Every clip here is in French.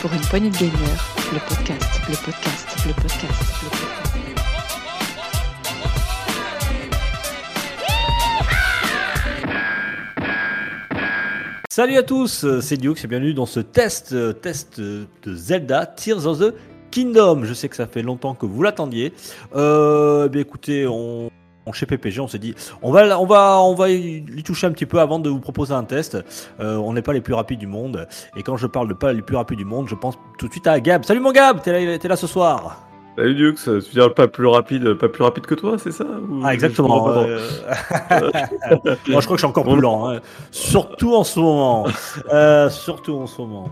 pour une poignée de gagneurs, le podcast, le podcast, le podcast, le podcast. Salut à tous, c'est Duke, et bienvenue dans ce test, euh, test de Zelda Tears of the Kingdom. Je sais que ça fait longtemps que vous l'attendiez. Euh, eh bien écoutez, on, on- chez PPG, on s'est dit, on va, on va, on va y toucher un petit peu avant de vous proposer un test. Euh, on n'est pas les plus rapides du monde, et quand je parle de pas les plus rapides du monde, je pense tout de suite à Gab. Salut mon Gab, t'es là, t'es là ce soir. Salut Dux, tu veux dire pas plus rapide, pas plus rapide que toi, c'est ça Ou- Ah exactement. euh, Moi je crois que je suis encore plus lent, hein. surtout en ce moment. Euh, surtout en ce moment.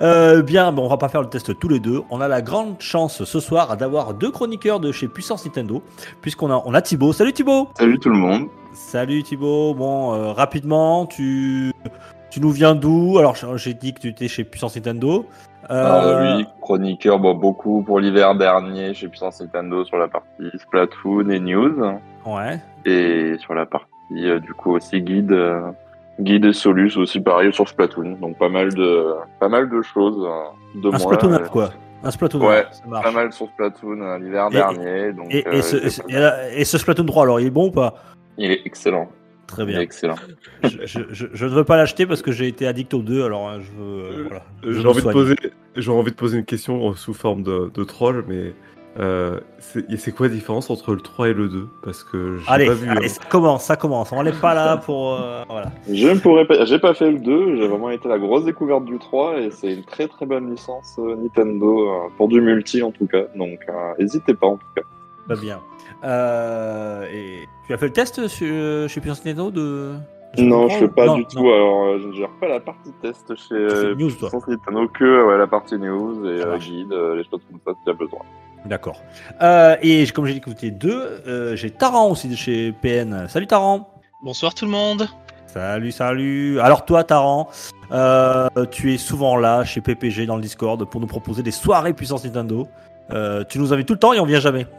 Euh, bien, bon, on va pas faire le test tous les deux. On a la grande chance ce soir d'avoir deux chroniqueurs de chez Puissance Nintendo, puisqu'on a, on a Thibaut. Salut Thibaut. Salut tout le monde. Salut Thibaut. Bon, euh, rapidement, tu, tu nous viens d'où? Alors j'ai dit que tu étais chez Puissance Nintendo. Euh, Ah oui, chroniqueur, bon, beaucoup pour l'hiver dernier chez Puissance Nintendo sur la partie Splatoon et News. Ouais. Et sur la partie, euh, du coup, aussi guide, euh, guide et Solus aussi pareil sur Splatoon. Donc pas mal de, pas mal de choses. euh, de Un Splatoon euh, quoi. Un Splatoon Ouais, ça marche. Pas mal sur Splatoon l'hiver dernier. Donc, Et, et, ce, j'ai- et, là- et ce Splatoon 3, alors il est bon ou pas? Il est excellent. Très bien. excellent. je, je, je- je ne veux pas l'acheter parce que j'ai été addict aux deux, alors hein, je veux. euh, Euh, voilà. Je J'ai envie, de poser, j'ai envie de poser une question sous forme de, de troll, mais euh, c'est quoi la différence entre le 3 et le 2 Parce que j'ai Allez, pas vu. allez, hein. ça commence, ça commence. On n'est pas là pour. euh, voilà. Je ne pourrais pas, j'ai pas fait le 2, j'ai vraiment été la grosse découverte du 3 et c'est une très très bonne licence euh, Nintendo pour du multi en tout cas. Donc euh, n'hésitez pas en tout cas. Pas bien. Euh, et tu as fait le test sur, chez Puissance Nintendo de. Non, je fais pas Non, du non. tout. Alors, euh, je ne gère pas la partie test chez euh, news, toi. Puissance Nintendo que ouais, la partie news et euh, marche. guide, euh, les choses comme ça s'il y a besoin. D'accord. Euh, et comme j'ai dit que vous étiez deux, euh, j'ai Taran aussi de chez PN. Salut Taran. Bonsoir tout le monde. Salut, salut. Alors toi, Taran, euh, tu es souvent là chez PPG dans le Discord pour nous proposer des soirées puissance Nintendo. Euh, tu nous invites tout le temps et on vient jamais.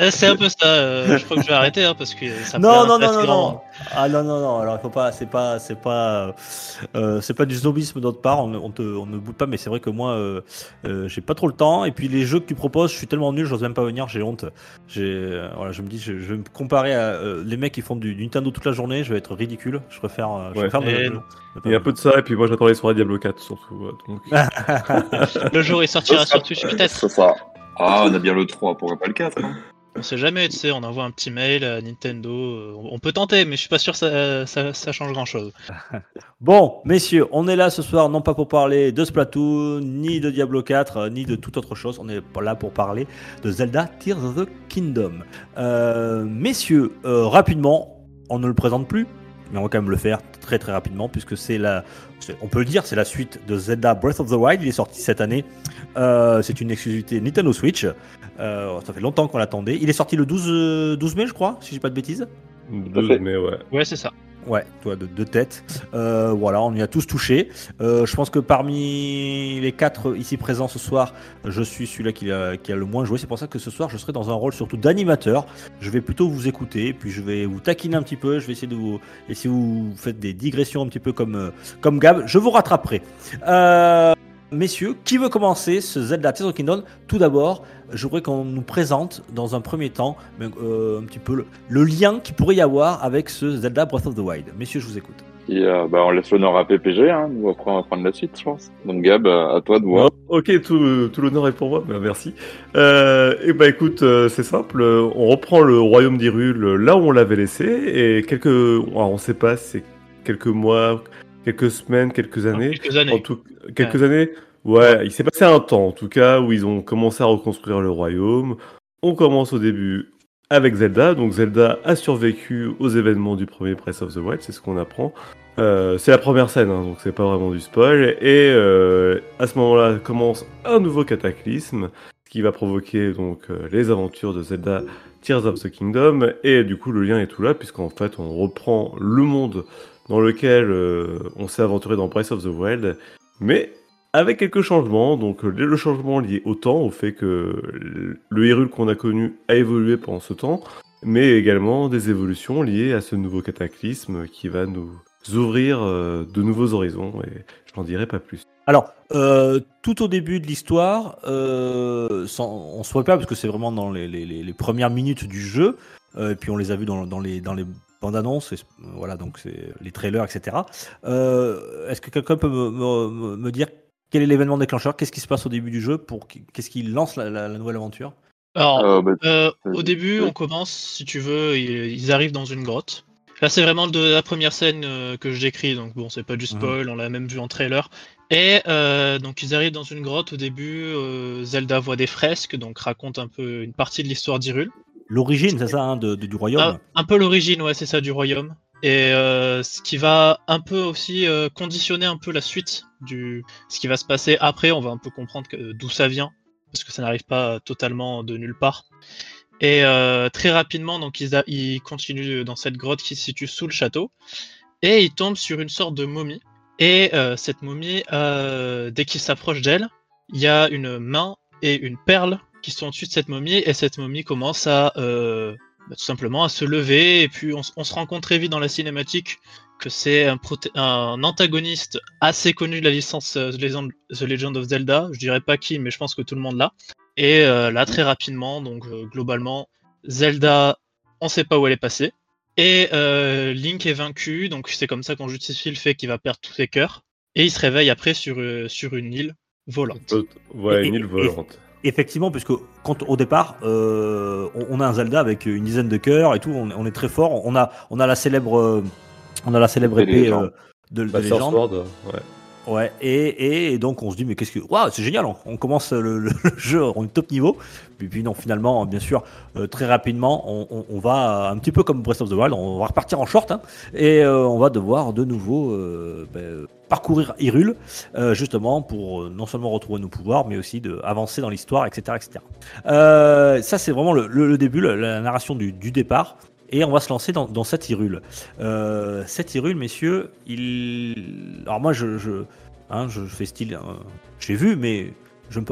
Euh, c'est un peu ça. euh, je crois que je vais arrêter hein, parce que ça me Non, non, non, non, non. Ah non, non, non. Alors il faut pas, c'est pas, c'est pas, euh, c'est pas du snobisme de notre part. On, ne- on te, on ne boude pas, mais c'est vrai que moi, euh, euh, j'ai pas trop le temps. Et puis les jeux que tu proposes, je suis tellement nul, j'ose même pas venir. J'ai honte. J'ai, euh, voilà, je me dis, je, je vais me comparer à euh, les mecs qui font du, du Nintendo toute la journée. Je vais être ridicule. Je préfère, euh, je Ouais. préfère Et Il y a un peu de ça, et puis moi j'attends les soirées Diablo 4 surtout. euh, Donc... Le jour il sortira sur Twitch peut-être. C'est ça. Ah, on a bien le 3, pourquoi pas le 4 hein On sait jamais, tu sais, on envoie un petit mail à Nintendo. euh, On on peut tenter, mais je suis pas sûr que ça, ça, ça change grand chose. Bon, messieurs, on est là ce soir non pas pour parler de Splatoon, ni de Diablo 4, euh, ni de toute autre chose. On est pas là pour parler de Zelda Tears of the Kingdom. Euh, messieurs, euh, rapidement, on ne le présente plus, mais on va quand même le faire très très rapidement puisque c'est la, on peut le dire, c'est la suite de Zelda Breath of the Wild. Il est sorti cette année. Euh, c'est une exclusivité Nintendo Switch. Euh, ça fait longtemps qu'on l'attendait. Il est sorti le 12, euh, 12 mai, je crois, si j'ai pas de bêtises. Deux, fait. mais ouais. Ouais, c'est ça. Ouais, toi de têtes. Euh, voilà, on y a tous touché. Euh, je pense que parmi les quatre ici présents ce soir, je suis celui-là qui a, le moins joué. C'est pour ça que ce soir, je serai dans un rôle surtout d'animateur. Je vais plutôt vous écouter, puis je vais vous taquiner un petit peu. Je vais essayer de vous. Et si vous faites des digressions un petit peu comme, euh, comme Gab, je vous rattraperai. Messieurs, qui veut commencer ce Zelda Tears of the Kingdom? Tout d'abord, je voudrais qu'on nous présente dans un premier temps euh, un petit peu le, le lien qu'il pourrait y avoir avec ce Zelda Breath of the Wild. Messieurs, je vous écoute. Et, euh, bah, on laisse l'honneur à PPG, hein. nous après on va prendre la suite, je pense. Donc Gab, euh, à toi de voir. Ok, tout, tout l'honneur est pour moi, bah, merci. Euh, et bah écoute, euh, c'est simple, on reprend le royaume d'Hyrule là où on l'avait laissé, et quelques... Alors, on sait pas, c'est quelques mois, quelques semaines, quelques années. Quelques En années. tout, quelques années Ouais, il s'est passé un temps en tout cas où ils ont commencé à reconstruire le royaume. On commence au début avec Zelda, donc Zelda a survécu aux événements du premier Breath of the Wild, c'est ce qu'on apprend. Euh, c'est la première scène, hein, donc c'est pas vraiment du spoil. Et euh, à ce moment-là commence un nouveau cataclysme qui va provoquer donc euh, les aventures de Zelda Tears of the Kingdom. Et du coup, le lien est tout là, puisqu'en fait, on reprend le monde dans lequel euh, on s'est aventuré dans Breath of the Wild, mais avec quelques changements. Donc, euh, le changement lié au temps, au fait que le Hyrule qu'on a connu a évolué pendant ce temps, mais également des évolutions liées à ce nouveau cataclysme qui va nous ouvrir euh, de nouveaux horizons et je n'en dirai pas plus. Alors, tout au début de l'histoire, on se voit pas parce que c'est vraiment dans les, premières minutes du jeu, et puis on les a vus dans les, dans les et, c- voilà, donc c'est les trailers, etc. Euh, Est-ce que quelqu'un peut me, me- me dire quel est l'événement déclencheur? Qu'est-ce qui se passe au début du jeu pour qu- Qu'est-ce qui lance la, la- la nouvelle aventure? Alors, Euh, bah, Euh, au début, on commence, si tu veux, ils, ils arrivent dans une grotte. Là, c'est vraiment de la première scène que je décris, donc bon, c'est pas du spoil, on l'a même vu en trailer. Et euh, donc, ils arrivent dans une grotte au début. euh, Zelda voit des fresques, donc raconte un peu une partie de l'histoire d'Hyrule. L'origine, c'est ça, hein, de- de- du royaume Ah, un peu l'origine, ouais, c'est ça, du royaume. Et euh, ce qui va un peu aussi euh, conditionner un peu la suite du ce qui va se passer après. On va un peu comprendre que- d'où ça vient, parce que ça n'arrive pas totalement de nulle part. Et euh, très rapidement, donc ils, a- ils continuent dans cette grotte qui se situe sous le château, et ils tombent sur une sorte de momie. Et euh, cette momie, euh, dès qu'ils s'approchent d'elle, il y a une main et une perle qui sont au-dessus de cette momie, et cette momie commence à euh, bah, tout simplement à se lever, et puis on, se rend compte très vite dans la cinématique que c'est un, antagoniste assez connu de la licence euh, The Legend, The Legend of Zelda. Je dirais pas qui, mais je pense que tout le monde l'a. Et euh, là, très rapidement, donc euh, globalement, Zelda, on sait pas où elle est passée. Et euh, Link est vaincu, donc c'est comme ça qu'on justifie le fait qu'il va perdre tous ses cœurs. Et il se réveille après sur, euh, sur une île volante. Ouais, une île volante. Effectivement, puisque quand au départ, euh, on, a un Zelda avec une dizaine de cœurs et tout, on, on est très fort. On a, on a la célèbre, euh, on a la célèbre épée euh, de, de légende. Sword, ouais. Ouais. Et, et, et donc on se dit mais qu'est-ce que, waouh, c'est génial. On, on commence le, jeu, on est top niveau. Puis, puis non, finalement, bien sûr, euh, très rapidement, on, on- on va un petit peu comme Breath of the Wild, on va repartir en short hein, et euh, on va devoir de nouveau euh, ben, parcourir Hyrule, euh, justement pour euh, non seulement retrouver nos pouvoirs, mais aussi de avancer dans l'histoire, etc., etc. Euh, ça, c'est vraiment le, début, la, narration du, départ. Et on va se lancer dans, cette Hyrule. Cette Hyrule, messieurs, il. Alors, moi, je, je, hein, je fais style. J'ai vu, mais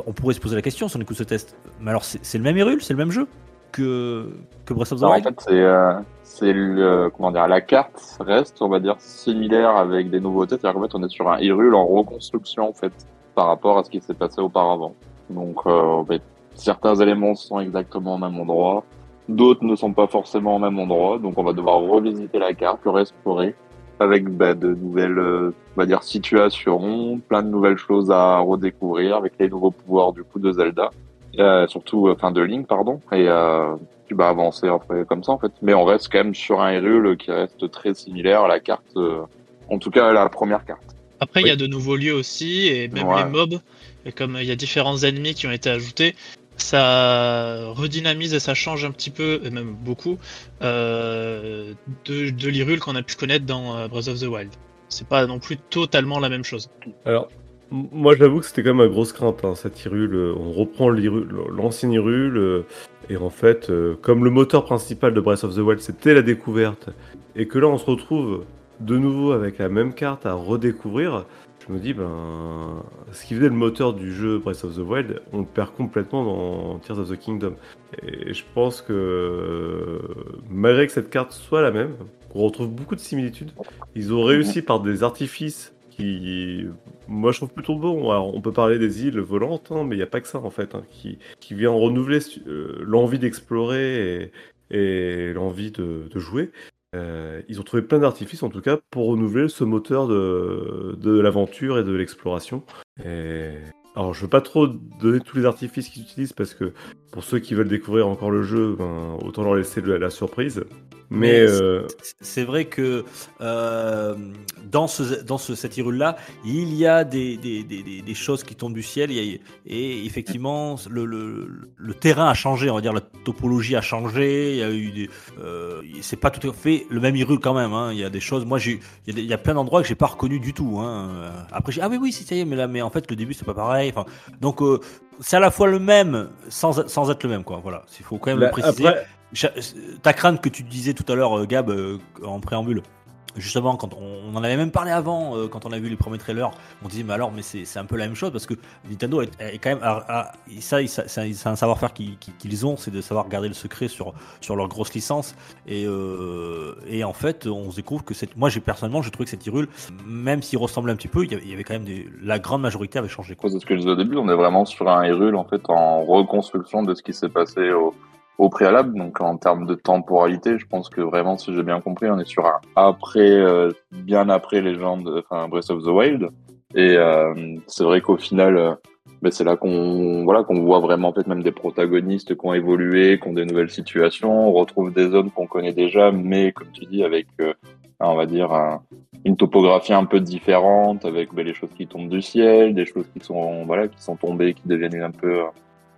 on pourrait se poser la question si on écoute ce test. Mais alors, c'est c'est le même Hyrule C'est le même jeu? Que, que Breath of the Alors, en Wild fait, c'est euh, c'est le comment dire la carte reste, on va dire, similaire avec des nouveautés. C'est-à-dire qu'en fait, on est sur un Hyrule en reconstruction en fait par rapport à ce qui s'est passé auparavant. Donc, euh, ben, certains éléments sont exactement au même endroit, d'autres ne sont pas forcément au même endroit. Donc, on va devoir revisiter la carte, le réexplorer avec ben, de nouvelles, euh, on va dire, situations, plein de nouvelles choses à redécouvrir avec les nouveaux pouvoirs du coup de Zelda. Euh, surtout, euh, enfin de Link, pardon, et euh, tu vas avancer après comme ça en fait. Mais on reste quand même sur un Hyrule qui reste très similaire à la carte, euh, en tout cas à la première carte. Après, il Oui. y a de nouveaux lieux aussi, et même Ouais. les mobs, et comme il y a différents ennemis qui ont été ajoutés, ça redynamise et ça change un petit peu, et même beaucoup, euh, de, de l'Hyrule qu'on a pu connaître dans euh, Breath of the Wild. C'est pas non plus totalement la même chose. Alors, moi j'avoue que c'était quand même ma grosse crainte, hein, cette Hyrule. euh, On reprend l'ancienne Hyrule, euh, et en fait, euh, comme le moteur principal de Breath of the Wild c'était la découverte, et que là on se retrouve de nouveau avec la même carte à redécouvrir, je me dis, ben, ce qui faisait le moteur du jeu Breath of the Wild, on le perd complètement dans Tears of the Kingdom. Et je pense que, malgré que cette carte soit la même, on retrouve beaucoup de similitudes. Ils ont réussi par des artifices moi, je trouve plutôt bons. Alors, on peut parler des îles volantes, hein, mais il n'y a pas que ça, en fait, hein, qui, vient renouveler euh, l'envie d'explorer et, l'envie de, jouer. Euh, ils ont trouvé plein d'artifices, en tout cas, pour renouveler ce moteur de, l'aventure et de l'exploration. Et... Alors, je veux pas trop donner tous les artifices qu'ils utilisent parce que pour ceux qui veulent découvrir encore le jeu, ben, autant leur laisser la surprise. Mais, euh, C'est vrai que euh, dans, ce, dans ce, cette Hyrule-là, il y a des, des, des, des- choses qui tombent du ciel. et effectivement, le, le, le terrain a changé, on va dire, la topologie a changé. Il y a eu. Euh, c'est pas tout à fait le même Hyrule quand même. hein. Il y a des choses. Moi, j'ai, il y a, plein d'endroits que j'ai pas reconnus du tout. Hein. Après, j'ai ah oui, oui, si, ça y est, mais là, mais en fait, le début, c'est pas pareil. Enfin, donc, c'est à la fois le même sans, sans être le même, quoi. Voilà, il faut quand même là, le préciser. après, Cha- Ta crainte que tu disais tout à l'heure, euh, Gab, euh, en préambule, Justement, quand on, en avait même parlé avant, euh, quand on a vu les premiers trailers, on disait mais alors, mais c'est un peu la même chose parce que Nintendo est, quand même, a- a- ça, c'est un savoir-faire qu'ils ont, c'est de savoir garder le secret sur sur leurs grosses licences. Et euh, et en fait, on se découvre que cette, moi, personnellement, j'ai trouvé que cette Hyrule, même s'il ressemblait un petit peu, il y avait, quand même des, la grande majorité avait changé. C'est ce que je disais au début, on est vraiment sur un Hyrule en fait en reconstruction de ce qui s'est passé au, au préalable. Donc en termes de temporalité, je pense que vraiment, si j'ai bien compris, on est sur un après, euh, bien après Légende, enfin Breath of the Wild. Et euh, c'est vrai qu'au final, euh, ben, c'est là qu'on voit vraiment en fait même des protagonistes qui ont évolué, qui ont des nouvelles situations. On retrouve des zones qu'on connaît déjà, mais comme tu dis, avec on va dire un- une topographie un peu différente, avec ben, les choses qui tombent du ciel, des choses qui sont qui sont tombées, qui deviennent un peu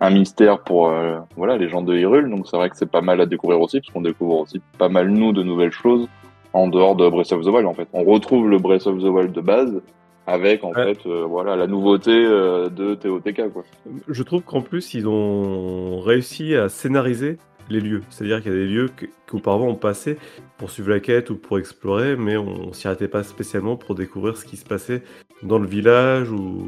un mystère pour euh, voilà les gens de Hyrule. Donc c'est vrai que c'est pas mal à découvrir aussi, parce qu'on découvre aussi pas mal nous de nouvelles choses en dehors de Breath of the Wild. En fait, on retrouve le Breath of the Wild de base avec en Ouais. fait euh, voilà la nouveauté euh, de TOTK quoi. Je trouve qu'en plus, ils ont réussi à scénariser les lieux. C'est-à-dire qu'il y a des lieux qu'auparavant on passait pour suivre la quête ou pour explorer, mais on s'y arrêtait pas spécialement pour découvrir ce qui se passait dans le village ou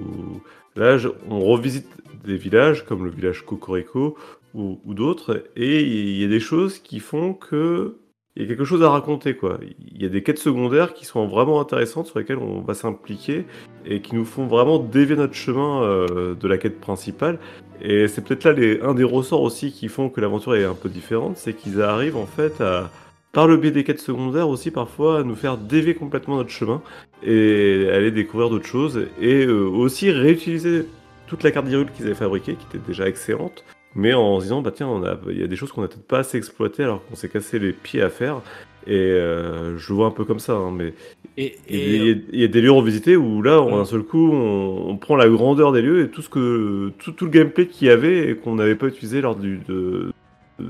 là on revisite des villages comme le village Cocorico ou, d'autres et il y a des choses qui font que il y a quelque chose à raconter quoi. Il y a des quêtes secondaires qui sont vraiment intéressantes sur lesquelles on va s'impliquer et qui nous font vraiment dévier notre chemin euh, de la quête principale. Et c'est peut-être là un des ressorts aussi qui font que l'aventure est un peu différente, c'est qu'ils arrivent en fait à, par le biais des quêtes secondaires aussi parfois, à nous faire dévier complètement notre chemin et aller découvrir d'autres choses et euh, aussi réutiliser toute la carte d'Hyrule qu'ils avaient fabriquée, qui était déjà excellente, mais en se disant bah tiens, on a- il y a des choses qu'on n'a peut-être pas assez exploitées alors qu'on s'est cassé les pieds à faire. Et euh, je vois un peu comme ça, hein, mais Et, il y, a et, des- il y a- il y a des lieux revisités où là, en Mm. un seul coup, on, on prend la grandeur des lieux et tout ce que tout, tout le gameplay qu'il y avait et qu'on n'avait pas utilisé lors du, de, de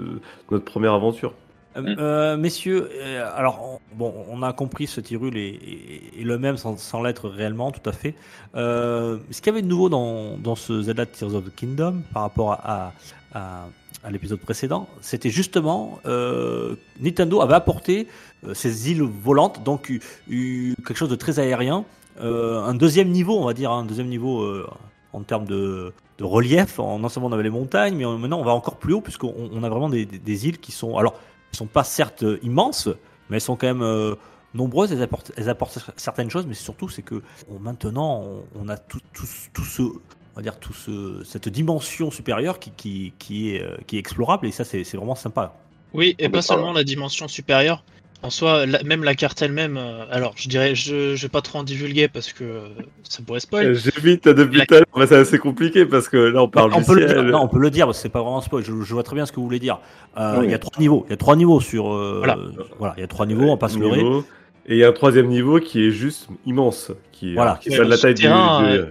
notre première aventure. Euh, euh, messieurs, euh, alors on, bon, on a compris ce Tyrul est, est- est le même sans, sans l'être réellement, tout à fait. Euh, ce qu'il y avait de nouveau dans, dans ce Zelda Tears of the Kingdom par rapport à, à, à l'épisode précédent, c'était justement Nintendo avait apporté ces îles volantes, donc eu- eu quelque chose de très aérien, un deuxième niveau, on va dire, hein, un deuxième niveau en termes de, de relief. En, non seulement on avait les montagnes, mais on- maintenant on va encore plus haut puisqu'on on a vraiment des, des- des îles qui sont alors sont pas certes euh, immenses, mais elles sont quand même euh, nombreuses. Elles apportent, elles apportent certaines choses, mais surtout c'est que on- maintenant on, on a tout, tout, tout ce, on va dire tout ce, cette dimension supérieure qui, qui, qui est, euh, qui est explorable et ça c'est vraiment sympa. Oui, et Ah pas seulement la dimension supérieure. En soi, la- même la carte elle-même. euh, alors, je dirais, je, je vais pas trop en divulguer parce que euh, ça pourrait spoil. Euh, J'évite depuis tout à l'heure, mais c'est assez compliqué parce que là, on parle on du peut le dire, non, on peut le dire, parce que c'est pas vraiment un spoil. Je, je vois très bien ce que vous voulez dire. Euh, Oui. Il y a trois niveaux. Il y a trois niveaux sur. euh, Voilà. voilà, il y a trois niveaux. On passe le ré. niveau. Et il y a un troisième niveau qui est juste immense, qui, Voilà. qui Ouais, fait de la le taille du. souterrain, du- euh,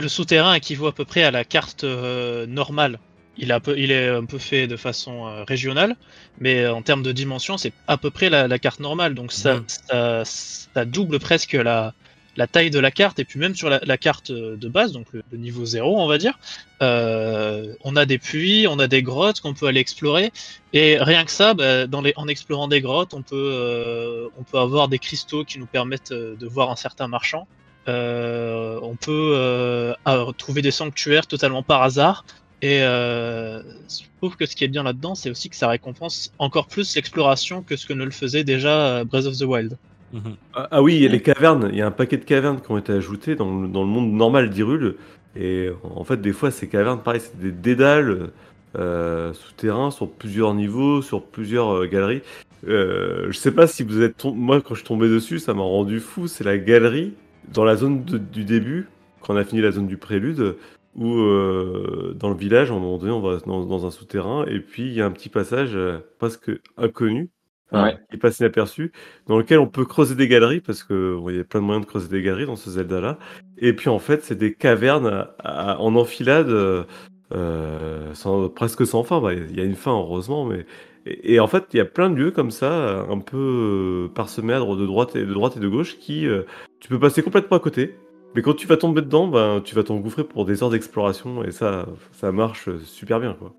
Le souterrain équivaut à peu près à la carte euh, normale. Il, a peu- il est un peu fait de façon euh, régionale, mais euh, en termes de dimension, c'est à peu près la, la carte normale. Donc ça, Mhm. ça, ça double presque la, la taille de la carte. Et puis même sur la, la carte de base, donc le, le niveau 0, on va dire, euh, on a des puits, on a des grottes qu'on peut aller explorer. Et rien que ça, bah, dans les, en explorant des grottes, on peut, euh, on peut avoir des cristaux qui nous permettent de voir un certain marchand. On peut trouver des sanctuaires totalement par hasard. Et euh, je trouve que ce qui est bien là-dedans, c'est aussi que ça récompense encore plus l'exploration que ce que ne le faisait déjà euh, Breath of the Wild. Mhm. Ah, ah oui, il y a les cavernes. Il y a un paquet de cavernes qui ont été ajoutées dans le, dans le monde normal d'Hyrule. Et en fait, des fois, ces cavernes, pareil, c'est des dédales euh, souterrains sur plusieurs niveaux, sur plusieurs euh, galeries. Euh, je sais pas si vous êtes. tom- Moi, quand je suis tombé dessus, ça m'a rendu fou. C'est la galerie dans la zone de- du début, quand on a fini la zone du prélude, où euh, dans le village, à un moment donné, on va dans, dans un souterrain, et puis il y a un petit passage euh, presque inconnu, enfin, Ouais. qui passe inaperçu, dans lequel on peut creuser des galeries, parce que bon, il y a plein de moyens de creuser des galeries dans ce Zelda-là. Et puis en fait, c'est des cavernes à- à- en enfilade, euh, euh, sans, presque sans fin. Bah, Il y a une fin, heureusement, mais. Et, et en fait, il y a plein de lieux comme ça, un peu parsemés de droite et de droite et de gauche, qui euh, tu peux passer complètement à côté. Mais quand tu vas tomber dedans, ben, tu vas t'engouffrer pour des heures d'exploration et ça, ça marche super bien, quoi.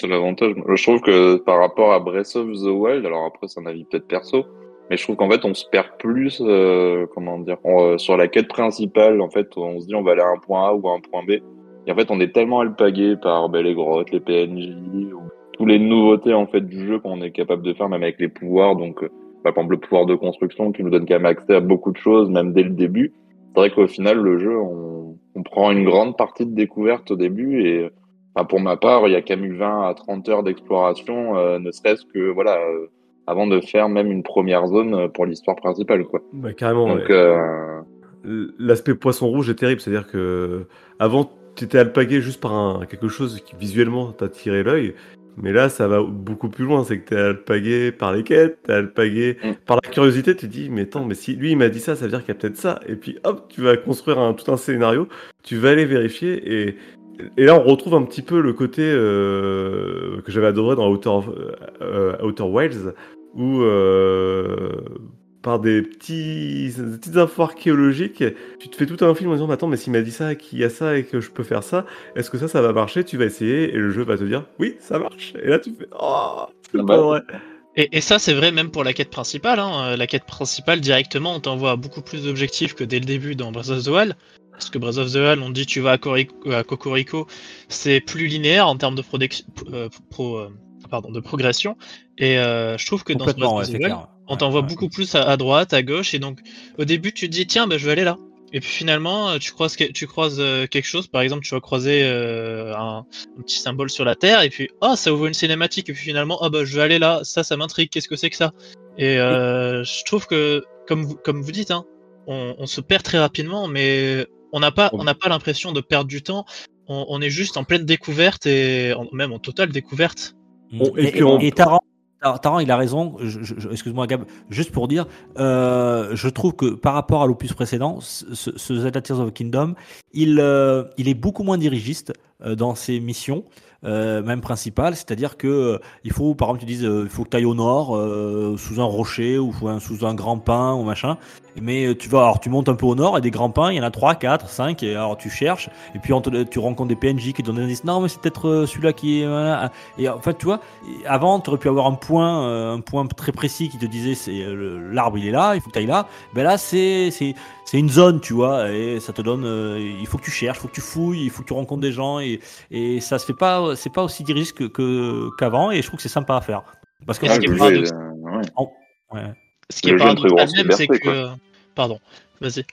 C'est l'avantage. Je trouve que par rapport à Breath of the Wild, alors après c'est un avis peut-être perso, Mais je trouve qu'en fait, on se perd plus, euh, comment dire, euh, sur la quête principale. En fait, on se dit on va aller à un point A ou à un point B. Et en fait, on est tellement alpagué par les grottes, les PNJ, ou tous les nouveautés en fait du jeu qu'on est capable de faire, même avec les pouvoirs. Donc, euh, par exemple, le pouvoir de construction qui nous donne quand même accès à beaucoup de choses, même dès le début. C'est vrai qu'au final, le jeu, on, on prend une grande partie de découverte au début et enfin, pour ma part, il y a quand même eu 20 à 30 heures d'exploration, euh, ne serait-ce que voilà, euh, avant de faire même une première zone euh, pour l'histoire principale, quoi. Bah, carrément. Donc, ouais. euh, L'aspect poisson rouge est terrible, c'est-à-dire que avant tu étais alpagué juste par un, quelque chose qui visuellement t'a tiré l'œil, mais là ça va beaucoup plus loin, c'est que t'es alpagué par les quêtes, t'es alpagué Mm. par la curiosité, tu te dis mais attends, mais si lui il m'a dit ça, ça veut dire qu'il y a peut-être ça, et puis hop, tu vas construire un, tout un scénario, tu vas aller vérifier, et, et là on retrouve un petit peu le côté euh, que j'avais adoré dans Outer, euh, Outer Wilds, où euh, par des petits, des petites infos archéologiques, tu te fais tout un film en disant, mais attends, mais s'il m'a dit ça, qu'il y a ça et que je peux faire ça, est-ce que ça, ça va marcher? Tu vas essayer et le jeu va te dire, oui, ça marche. Et là, tu fais, oh, c'est Bah, pas vrai. Et, et ça, c'est vrai même pour la quête principale. Hein. Euh, La quête principale, directement, on t'envoie beaucoup plus d'objectifs que dès le début dans Breath of the Wild. Parce que Breath of the Wild, on dit tu vas à, Cori- à Cocorico, c'est plus linéaire en termes de, euh, pro- euh, pardon, de progression. Et euh, je trouve que dans Breath Complètement, of the c'est Wild, clair. On t'envoie ouais. beaucoup plus à, à droite, à gauche, et donc au début tu te dis tiens bah, je vais aller là. Et puis finalement euh, tu croises tu croises euh, quelque chose, par exemple tu vas croiser euh, un, un petit symbole sur la terre et puis oh ça ouvre une cinématique et puis finalement ah bah je vais aller là, ça ça m'intrigue, qu'est-ce que c'est que ça? Et euh, je trouve que comme vous, comme vous dites hein, on, on se perd très rapidement mais on n'a pas on n'a pas l'impression de perdre du temps. On, on est juste en pleine découverte et en- même en totale découverte. Bon, et et, puis on- et Taran, il a raison. Excuse-moi, Gab. Juste pour dire, euh, je trouve que par rapport à l'opus précédent, ce, ce- Zelda Tears of the Kingdom, il, euh, il est beaucoup moins dirigiste dans ses missions, euh, même principales. C'est-à-dire que euh, il faut, par exemple, tu dises, euh, il faut que tu ailles au nord, euh, sous un rocher ou sous un grand pin ou machin. Mais euh, tu vas, alors tu montes un peu au nord et des grands pins, il y en a 3, 4, 5, et alors tu cherches, et puis tu rencontres des PNJ qui te donnent des indices. Non, mais c'est peut-être euh, celui-là qui est. voilà. Et en fait, tu vois, avant, tu aurais pu avoir un point, euh, un point très précis qui te disait c'est euh, l'arbre il est là, il faut que tu ailles là. Ben là, c'est c'est une zone, tu vois, et ça te donne. euh, il faut que tu cherches, il faut que tu fouilles, il faut que tu rencontres des gens, et et ça se fait pas, c'est pas aussi dirigé que que- qu'avant, et je trouve que c'est sympa à faire. Parce que ce qui est paradoxe- est- ouais. Ce qui Le est jeu a une très paradoxal grosse même, c'est liberté, que. Pardon, vas-y.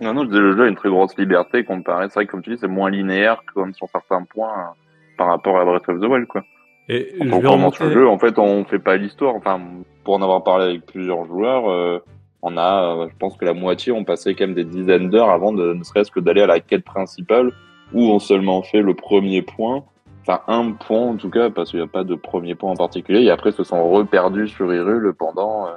Non, non, je disais, le jeu a une très grosse liberté comparé. C'est vrai que, comme tu dis, c'est moins linéaire que comme sur certains points euh, par rapport à Breath of the Wild, quoi. Et Quand je on commence remonter. le jeu, en fait, on fait pas l'histoire. Enfin, pour en avoir parlé avec plusieurs joueurs, euh, on a, euh, je pense que la moitié ont passé quand même des dizaines d'heures avant de, ne serait-ce que d'aller à la quête principale, où on seulement fait le premier point. Enfin, un point en tout cas, parce qu'il n'y a pas de premier point en particulier. Et après, se sont reperdus sur Hyrule pendant euh,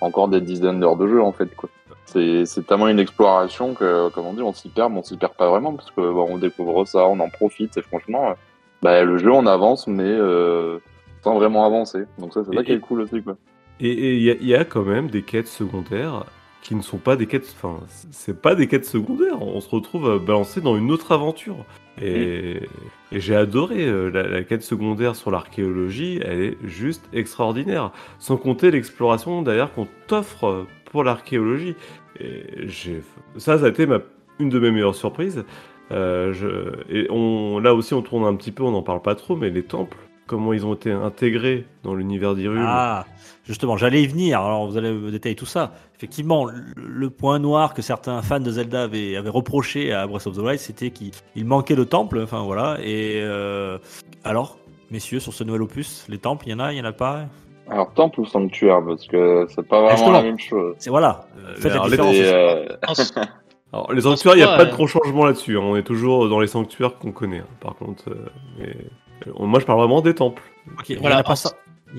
encore des dizaines d'heures de jeu, en fait, quoi. C'est, c'est tellement une exploration que, comme on dit, on s'y perd, mais on s'y perd pas vraiment, parce que bon, on découvre ça, on en profite, et franchement, euh, bah, le jeu, on avance, mais euh, sans vraiment avancer. Donc ça, c'est ça Et- qui est cool aussi, quoi. Et il y, a- il y a quand même des quêtes secondaires qui ne sont pas des quêtes. Enfin, c'est pas des quêtes secondaires. On se retrouve à balancer dans une autre aventure. Et, et j'ai adoré euh, la, la quête secondaire sur l'archéologie. Elle est juste extraordinaire. Sans compter l'exploration d'ailleurs qu'on t'offre pour l'archéologie. Ça, ça a été ma, une de mes meilleures surprises. Euh, je, et on, là aussi, on tourne un petit peu. On n'en parle pas trop, mais les temples, comment ils ont été intégrés dans l'univers d'Hyrule. Ah, justement, j'allais y venir. Alors, vous allez me détailler tout ça. Effectivement, le, le point noir que certains fans de Zelda avaient, avaient reproché à Breath of the Wild, c'était qu'il il manquait de temples. Enfin, voilà. Et euh, alors, messieurs, sur ce nouvel opus, les temples, il y en a, il y en a pas? Alors, temple ou sanctuaire, parce que c'est pas vraiment Justement. la même chose. C'est voilà. Euh, Faites la les- euh, Alors, les sanctuaires, il n'y a pas de euh, gros changement là-dessus. hein. On est toujours dans les sanctuaires qu'on connaît. hein. Par contre, euh, mais, euh, moi, je parle vraiment des temples. En Voilà, en- ça.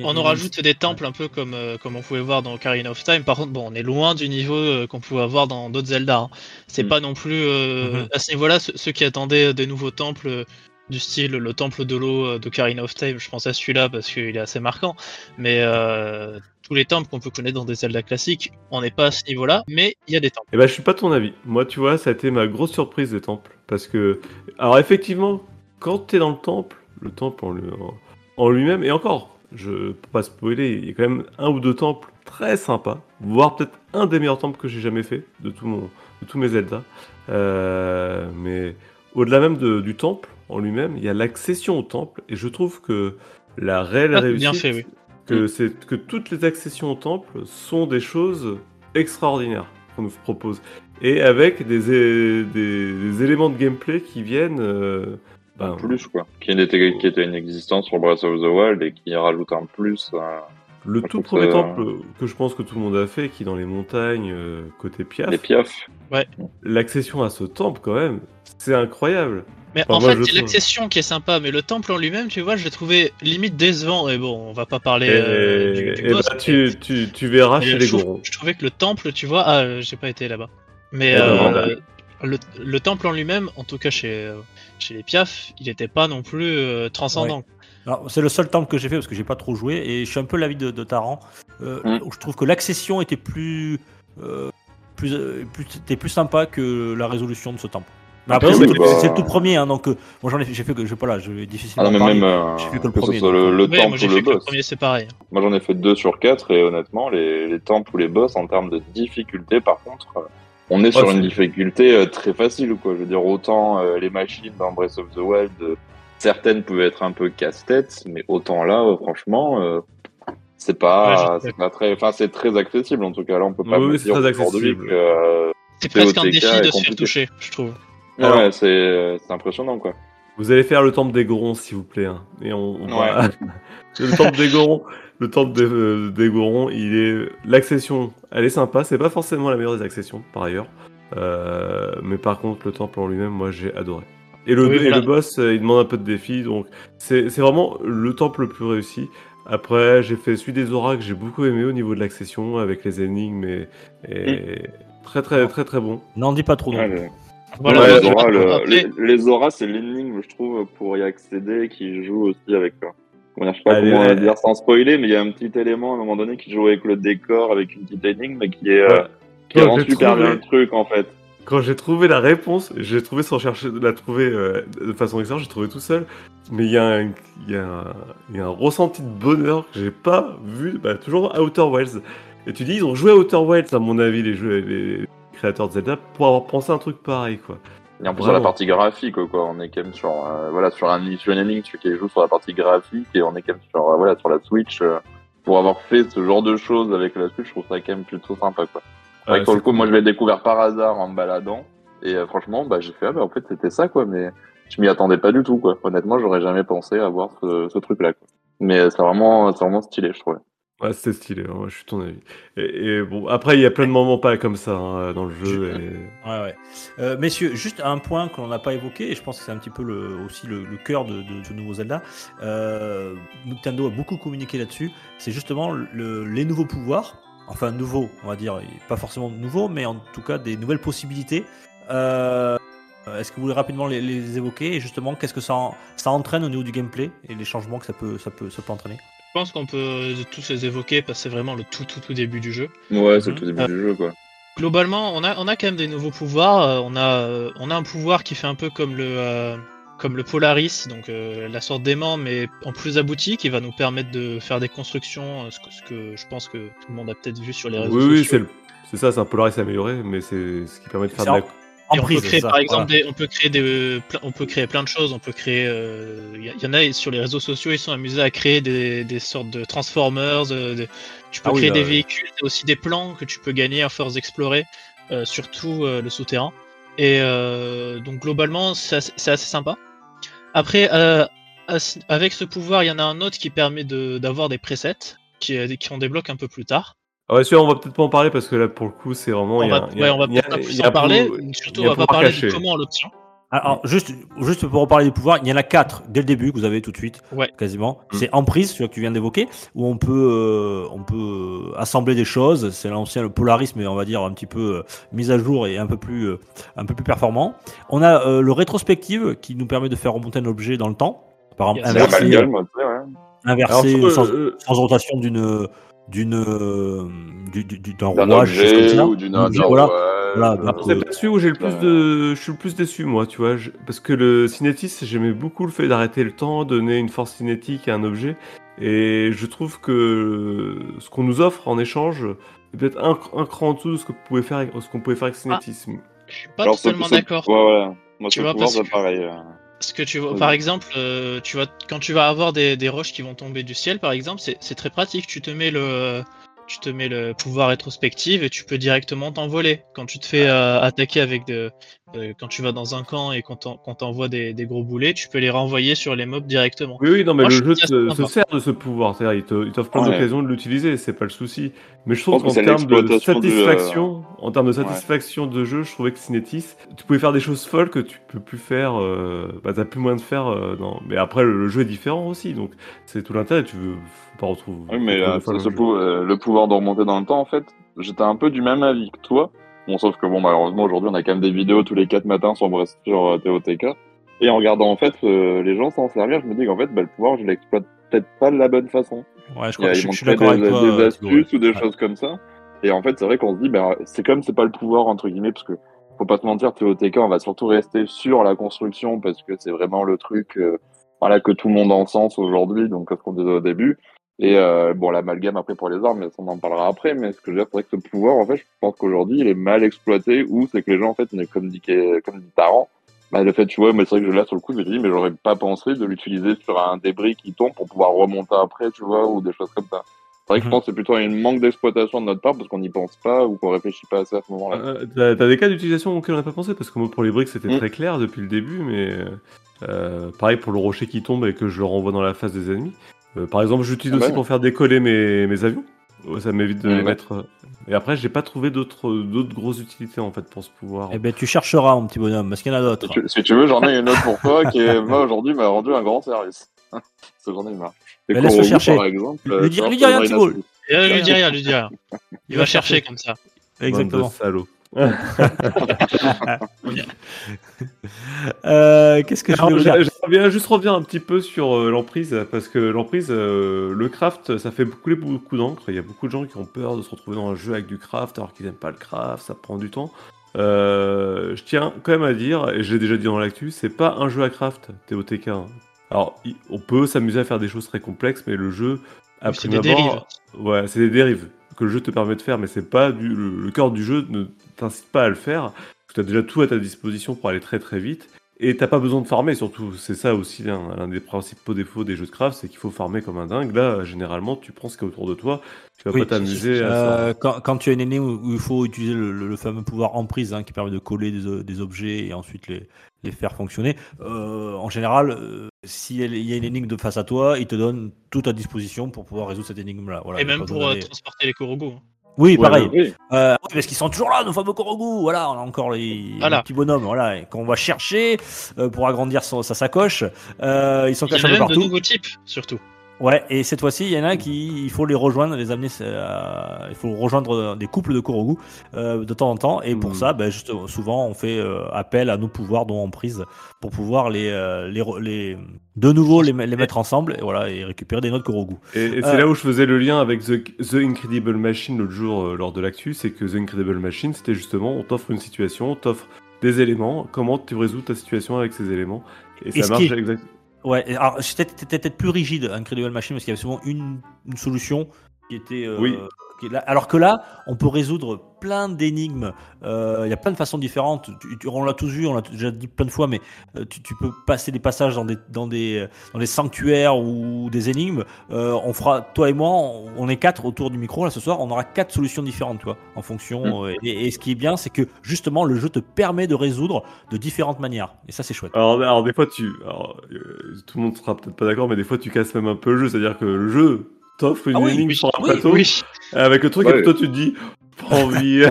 On a- rajoute des temples un peu comme, euh, comme on pouvait voir dans Ocarina of Time. Par contre, bon, on est loin du niveau euh, qu'on pouvait avoir dans d'autres Zelda. hein. C'est Mm. pas non plus euh, Mhm. à ce niveau-là ceux, qui attendaient des nouveaux temples euh, du style le temple de l'eau euh, d'Ocarina of Time. Je pense à celui-là parce qu'il est assez marquant. Mais euh, tous les temples qu'on peut connaître dans des Zelda classiques, on n'est pas à ce niveau-là. Mais il y a des temples. Et ben, je suis pas de ton avis. Moi, tu vois, ça a été ma grosse surprise des temples. Parce que, alors, effectivement, quand tu es dans le temple, le temple en, lui- en- en lui-même, et encore, je peux pas spoiler, il y a quand même un ou deux temples très sympas, voire peut-être un des meilleurs temples que j'ai jamais fait de, tout mon, de tous mes Zelda. Euh, mais au-delà même de- du temple en lui-même, il y a l'accession au temple, et je trouve que la réelle Ah, réussite, bien fait, oui. que, c'est, que toutes les accessions au temple sont des choses extraordinaires qu'on nous propose. Et avec des, des éléments de gameplay qui viennent... euh, ben, plus quoi. Qui était, qui était inexistant sur Breath of the Wild et qui rajoute un plus. euh, Le tout premier temple que je pense que tout le monde a fait, qui est dans les montagnes, euh, côté Piaf, les piafs. l'accession à ce temple quand même, c'est incroyable. Mais Enfin, en moi, fait, c'est l'accession qui est sympa, mais le temple en lui-même, tu vois, je l'ai trouvé limite décevant. Et bon, on va pas parler Et, euh, du, du et boss. bah, mais- tu, tu, tu verras mais chez je, les je trouvais que le temple, tu vois, ah, euh, j'ai pas été là-bas. Mais Eh ben, euh, le, le temple en lui-même, en tout cas chez, euh, chez les Piaf, il était pas non plus euh, transcendant. Alors, c'est le seul temple que j'ai fait parce que j'ai pas trop joué et je suis un peu l'avis de, de Taran. Euh, Mm. où Je trouve que l'accession était plus, euh, plus, euh, plus, était plus sympa que la résolution de ce temple. Mais après, Ah c'est oui, c'est- bah- c'est le tout premier, hein, donc euh, moi j'en ai, j'ai fait que je sais pas là, je vais Ah difficilement non, mais même euh, j'ai fait que le que ce premier, soit le, le Oui, temple moi j'ai ou fait le que le boss. premier, c'est pareil. Moi j'en ai fait 2 sur 4 et honnêtement, les, les temples ou les boss en termes de difficulté, par contre, euh, on est sur Ouais, une difficulté euh, très facile. Quoi. Je veux dire, autant euh, les machines dans Breath of the Wild, euh, certaines pouvaient être un peu casse-tête, mais autant là, euh, franchement, euh, c'est pas, très, enfin c'est très accessible en tout cas. Là, on peut pas Oui, c'est dire très aujourd'hui accessible. que euh, C'est presque un défi de se faire toucher, je trouve. Ouais, c'est euh, c'est impressionnant quoi. Vous allez faire le temple des Gorons, s'il vous plaît. hein. Et on, on va- le temple des Gorons, le temple des, euh, des Gorons, il est l'accession, elle est sympa. C'est pas forcément la meilleure des accessions, par ailleurs. Euh, mais par contre, le temple en lui-même, moi, j'ai adoré. Et le, Oui, et voilà. le boss, euh, il demande un peu de défi, donc c'est vraiment le temple le plus réussi. Après, j'ai fait celui des que j'ai beaucoup aimé au niveau de l'accession avec les énigmes et, et très très très très bon. N'en dis pas trop non Voilà, Ouais, le- les auras, le- les, les auras, c'est l'énigme, je trouve, pour y accéder, qui joue aussi avec. euh, comment dire, je sais pas Allez, comment ouais. dire sans spoiler, mais il y a un petit élément à un moment donné qui joue avec le décor, avec une petite énigme, et qui est euh, Ouais. qui rend super trouvé. bien le truc en fait. Quand j'ai trouvé la réponse, j'ai trouvé sans chercher de la trouver euh, de façon externe, j'ai trouvé tout seul. Mais il y, a un- il y, a un- il y a un ressenti de bonheur que j'ai pas vu, bah, toujours à Outer Wilds. Et tu dis, ils ont joué à Outer Wilds, à mon avis, les, jeux, les créateurs de Zelda, pour avoir pensé un truc pareil, quoi. Et en plus, sur la partie graphique, quoi, on est quand même sur, euh, voilà, sur un sur une énigme qui joue sur la partie graphique, et on est quand même sur, euh, voilà, sur la Switch. euh, pour avoir fait ce genre de choses avec la Switch, je trouve ça quand même plutôt sympa, quoi. Que pour le coup, moi, je l'ai découvert par hasard en me baladant. Et euh, franchement, bah, j'ai fait, ah, bah, en fait, c'était ça, quoi. Mais je m'y attendais pas du tout, quoi. Honnêtement, j'aurais jamais pensé avoir ce, ce truc-là, quoi. Mais euh, c'est vraiment, c'est vraiment stylé, je trouve. Ouais, c'était stylé, hein, je suis ton avis. Et, et bon, après, il y a plein de moments pas comme ça hein, dans le jeu. et- Ouais, ouais. Euh, messieurs, juste un point qu'on n'a pas évoqué, et je pense que c'est un petit peu le, aussi le, le cœur de, de ce nouveau Zelda. Euh, Nintendo a beaucoup communiqué là-dessus. C'est justement le- les nouveaux pouvoirs. Enfin, nouveaux, on va dire. Pas forcément nouveaux, mais en tout cas des nouvelles possibilités. Euh, Est-ce que vous voulez rapidement les, les évoquer? Et justement, qu'est-ce que ça, en- ça entraîne au niveau du gameplay et les changements que ça peut, ça peut, ça peut entraîner? Je pense qu'on peut tous les évoquer parce que c'est vraiment le tout tout tout début du jeu. Ouais, c'est Mhm. le tout début du jeu, quoi. Globalement, on a, on a quand même des nouveaux pouvoirs. Euh, On a, euh, on a un pouvoir qui fait un peu comme le, euh, comme le Polaris, donc euh, la sorte d'aimant, mais en plus abouti, qui va nous permettre de faire des constructions, ce que, ce que je pense que tout le monde a peut-être vu sur les réseaux Oui, oui, c'est sociaux. le- c'est ça, c'est un Polaris amélioré, mais c'est ce qui permet de faire de la. On peut créer, ça, par exemple, voilà. des, on peut créer des, plein- on peut créer plein de choses. On peut créer, euh, il y, il y en a sur les réseaux sociaux, ils sont amusés à créer des, des sortes de transformers. euh, des- tu peux Ah oui, créer là, des ouais. véhicules, t'as aussi des plans que tu peux gagner à force d'explorer, euh, surtout euh, le souterrain. Et euh, donc globalement, c'est assez, sympa. Après, euh, avec ce pouvoir, il y en a un autre qui permet de- d'avoir des presets qui, euh, qui on débloque un peu plus tard. Ah ouais, on va peut-être pas en parler parce que là, pour le coup, c'est vraiment. On va, a- ouais, on va peut-être en parler. Surtout, on va pas pouvoir parler de comment on l'obtient. Alors, juste, juste pour reparler des pouvoirs, il y en a quatre dès le début que vous avez tout de suite, Ouais. quasiment. Mm. C'est Emprise, celui que tu viens d'évoquer, où on peut, euh, on peut assembler des choses. C'est l'ancien le Polaris, mais on va dire un petit peu euh, mis à jour et un peu plus, euh, un peu plus performant. On a euh, le rétrospective qui nous permet de faire remonter un objet dans le temps. Par exemple, inverser, ouais. inverser euh, sans rotation d'une, d'une, euh, du- du- du- d'un rouage, objet ou d'une voilà. Voilà, euh, C'est celui où j'ai le plus de, je suis le plus déçu moi, tu vois, je- parce que le cinétis, j'aimais beaucoup le fait d'arrêter le temps, donner une force cinétique à un objet, Et je trouve que ce qu'on nous offre en échange est peut-être un, un cran en dessous de ce que vous pouvez faire, avec- ce qu'on pouvait faire avec Cinétisme. Je suis pas totalement d'accord. Ouais, ouais. Moi, Tu ce vois, pouvoir, parce que- pareil. euh. Parce que tu vois, par exemple, euh, tu vas, quand tu vas avoir des, des roches qui vont tomber du ciel, par exemple, c'est c'est très pratique. Tu te mets le, tu te mets le pouvoir rétrospective et tu peux directement t'envoler. Quand tu te fais euh, attaquer avec de, euh, quand tu vas dans un camp et qu'on t'en- qu'on t'envoie des, des gros boulets, tu peux les renvoyer sur les mobs directement. Oui, oui, non, mais Moi, je le jeu se sert de ce pouvoir. C'est-à-dire, il t'offre plein Ouais. d'occasions de l'utiliser, c'est pas le souci. Mais je trouve qu'en termes de l'exploitation du, euh, satisfaction, en termes de satisfaction de jeu, je trouvais que Cinétis, tu pouvais faire des choses folles que tu peux plus faire. Euh, bah, t'as plus moyen de faire. euh, non. Mais après, le, le jeu est différent aussi, donc c'est tout l'intérêt. Tu veux pas retrouver. Oui, mais euh, le pou- euh, le pouvoir de remonter dans le temps, en fait, j'étais un peu du même avis que toi. Bon, sauf que bon, malheureusement, aujourd'hui, on a quand même des vidéos tous les 4 matins sur, sur euh, TOTK. Et en regardant, en fait, euh, les gens s'en servir, je me dis qu'en fait, bah, le pouvoir, je l'exploite peut-être pas de la bonne façon. Ouais, je, crois, a- je, suis d'accord des, avec toi. des astuces ou des ouais. choses comme ça. Et en fait, c'est vrai qu'on se dit, bah, c'est comme c'est pas le pouvoir, entre guillemets, parce que faut pas se mentir, TOTK, on va surtout rester sur la construction parce que c'est vraiment le truc, euh, voilà, que tout le monde encense aujourd'hui, donc, ce qu'on disait au début. Et euh, bon, l'amalgame après pour les armes, mais on en parlera après. Mais ce que je veux dire, c'est vrai que ce pouvoir, en fait, je pense qu'aujourd'hui, il est mal exploité ou c'est que les gens, en fait, on est comme dit, comme dit Taran. Bah, le fait, tu vois, moi, c'est vrai que je l'ai sur le coup, je me dis, mais j'aurais pas pensé de l'utiliser sur un débris qui tombe pour pouvoir remonter après, tu vois, ou des choses comme ça. C'est vrai que je Mhm. pense que c'est plutôt un manque d'exploitation de notre part parce qu'on n'y pense pas ou qu'on réfléchit pas assez à ce moment-là. Euh, T'as t'as des cas d'utilisation auxquels on n'a pas pensé? Parce que moi pour les briques c'était Mm. très clair depuis le début, mais euh, pareil pour le rocher qui tombe et que je le renvoie dans la face des ennemis. Euh, par exemple, j'utilise Ah bah aussi ouais. pour faire décoller mes, mes avions. Ça m'évite de Mm, les ouais. mettre. euh, Et après, j'ai pas trouvé d'autres d'autres grosses utilités en fait pour ce pouvoir. Eh ben, tu chercheras, mon petit bonhomme, parce qu'il y en a d'autres. Si tu, si tu veux, j'en ai une autre pour toi qui, est, moi, aujourd'hui, m'a rendu un grand service. Ai marre. Et Mais laisse-le chercher. Par exemple, Lui dis- lui dis rien, il lui dis rien, lui dis rien. Il va chercher comme ça. Exactement. Bande de. Euh, Qu'est-ce que je Alors, voulais dire bien juste revenir un petit peu sur euh, l'emprise, parce que l'emprise, euh, le craft, ça fait couler beaucoup d'encre. Il y a beaucoup de gens qui ont peur de se retrouver dans un jeu avec du craft, alors qu'ils n'aiment pas le craft, ça prend du temps. Euh, je tiens quand même à dire, et je l'ai déjà dit dans l'actu, c'est pas un jeu à craft, TOTK. hein. Alors, on peut s'amuser à faire des choses très complexes, mais le jeu, Oui, c'est des abord, Ouais, c'est des dérives que le jeu te permet de faire, mais c'est pas du, le, le cœur du jeu ne t'incite pas à le faire. Tu as déjà tout à ta disposition pour aller très très vite. Et t'as pas besoin de farmer, surtout. C'est ça aussi l'un des principaux défauts des jeux de craft, c'est qu'il faut farmer comme un dingue. Là, généralement, tu prends ce qu'il y a autour de toi. Tu vas Oui, pas t'amuser à ça. Euh, quand, quand tu as une énigme où il faut utiliser le, le- le fameux pouvoir emprise hein, qui permet de coller des, objets et ensuite les, les faire fonctionner, euh, en général, euh, s'il y a une énigme de face à toi, il te donne tout à disposition pour pouvoir résoudre cette énigme-là. Voilà, Et même pour euh, transporter les Korogu. Oui, pareil. Oui. Euh, oui, parce qu'ils sont toujours là, nos fameux Korogu. Voilà, on a encore les, Voilà. les petits bonhommes, voilà, qu'on va chercher euh, pour agrandir son- sa sacoche. Euh, ils sont Il y en cachés a même de partout. nouveaux types, surtout. Ouais, et cette fois-ci, il y en a qui, il faut les rejoindre, les amener, euh, il faut rejoindre des couples de Korogu euh, de temps en temps, et pour Mhm. ça, ben, juste, souvent, on fait euh, appel à nos pouvoirs dont on prise pour pouvoir les, euh, les, les, de nouveau les, les mettre ensemble, et voilà, et récupérer des notes Korogu. Et, et Euh, c'est là où je faisais le lien avec The, The Incredible Machine l'autre jour euh, lors de l'actu, c'est que The Incredible Machine, c'était justement, on t'offre une situation, on t'offre des éléments, comment tu résous ta situation avec ces éléments. Et, Et ça marche qui est- exact. Ouais, alors c'était c'était peut-être plus rigide Incredible Machine parce qu'il y avait souvent une, une solution qui était. euh, Oui. qui est là. Alors que là, on peut résoudre plein d'énigmes. Euh, Il y a plein de façons différentes. Tu- tu- on l'a tous vu, on l'a déjà dit plein de fois, mais euh, tu, tu peux passer des passages dans des dans des dans des sanctuaires ou des énigmes. On fera toi et moi, on, on est quatre autour du micro là ce soir. On aura quatre solutions différentes, toi, en fonction. euh, et, et ce qui est bien, c'est que justement le jeu te permet de résoudre de différentes manières. Et ça, c'est chouette. Alors, alors, des fois, tu. alors, tout le monde sera peut-être pas d'accord, mais des fois, tu casses même un peu le jeu. C'est-à-dire que le jeu t'offre une Ah oui, énigme oui, sur un oui, plateau Oui. avec le truc, Ouais. et toi, tu te dis, pas envie.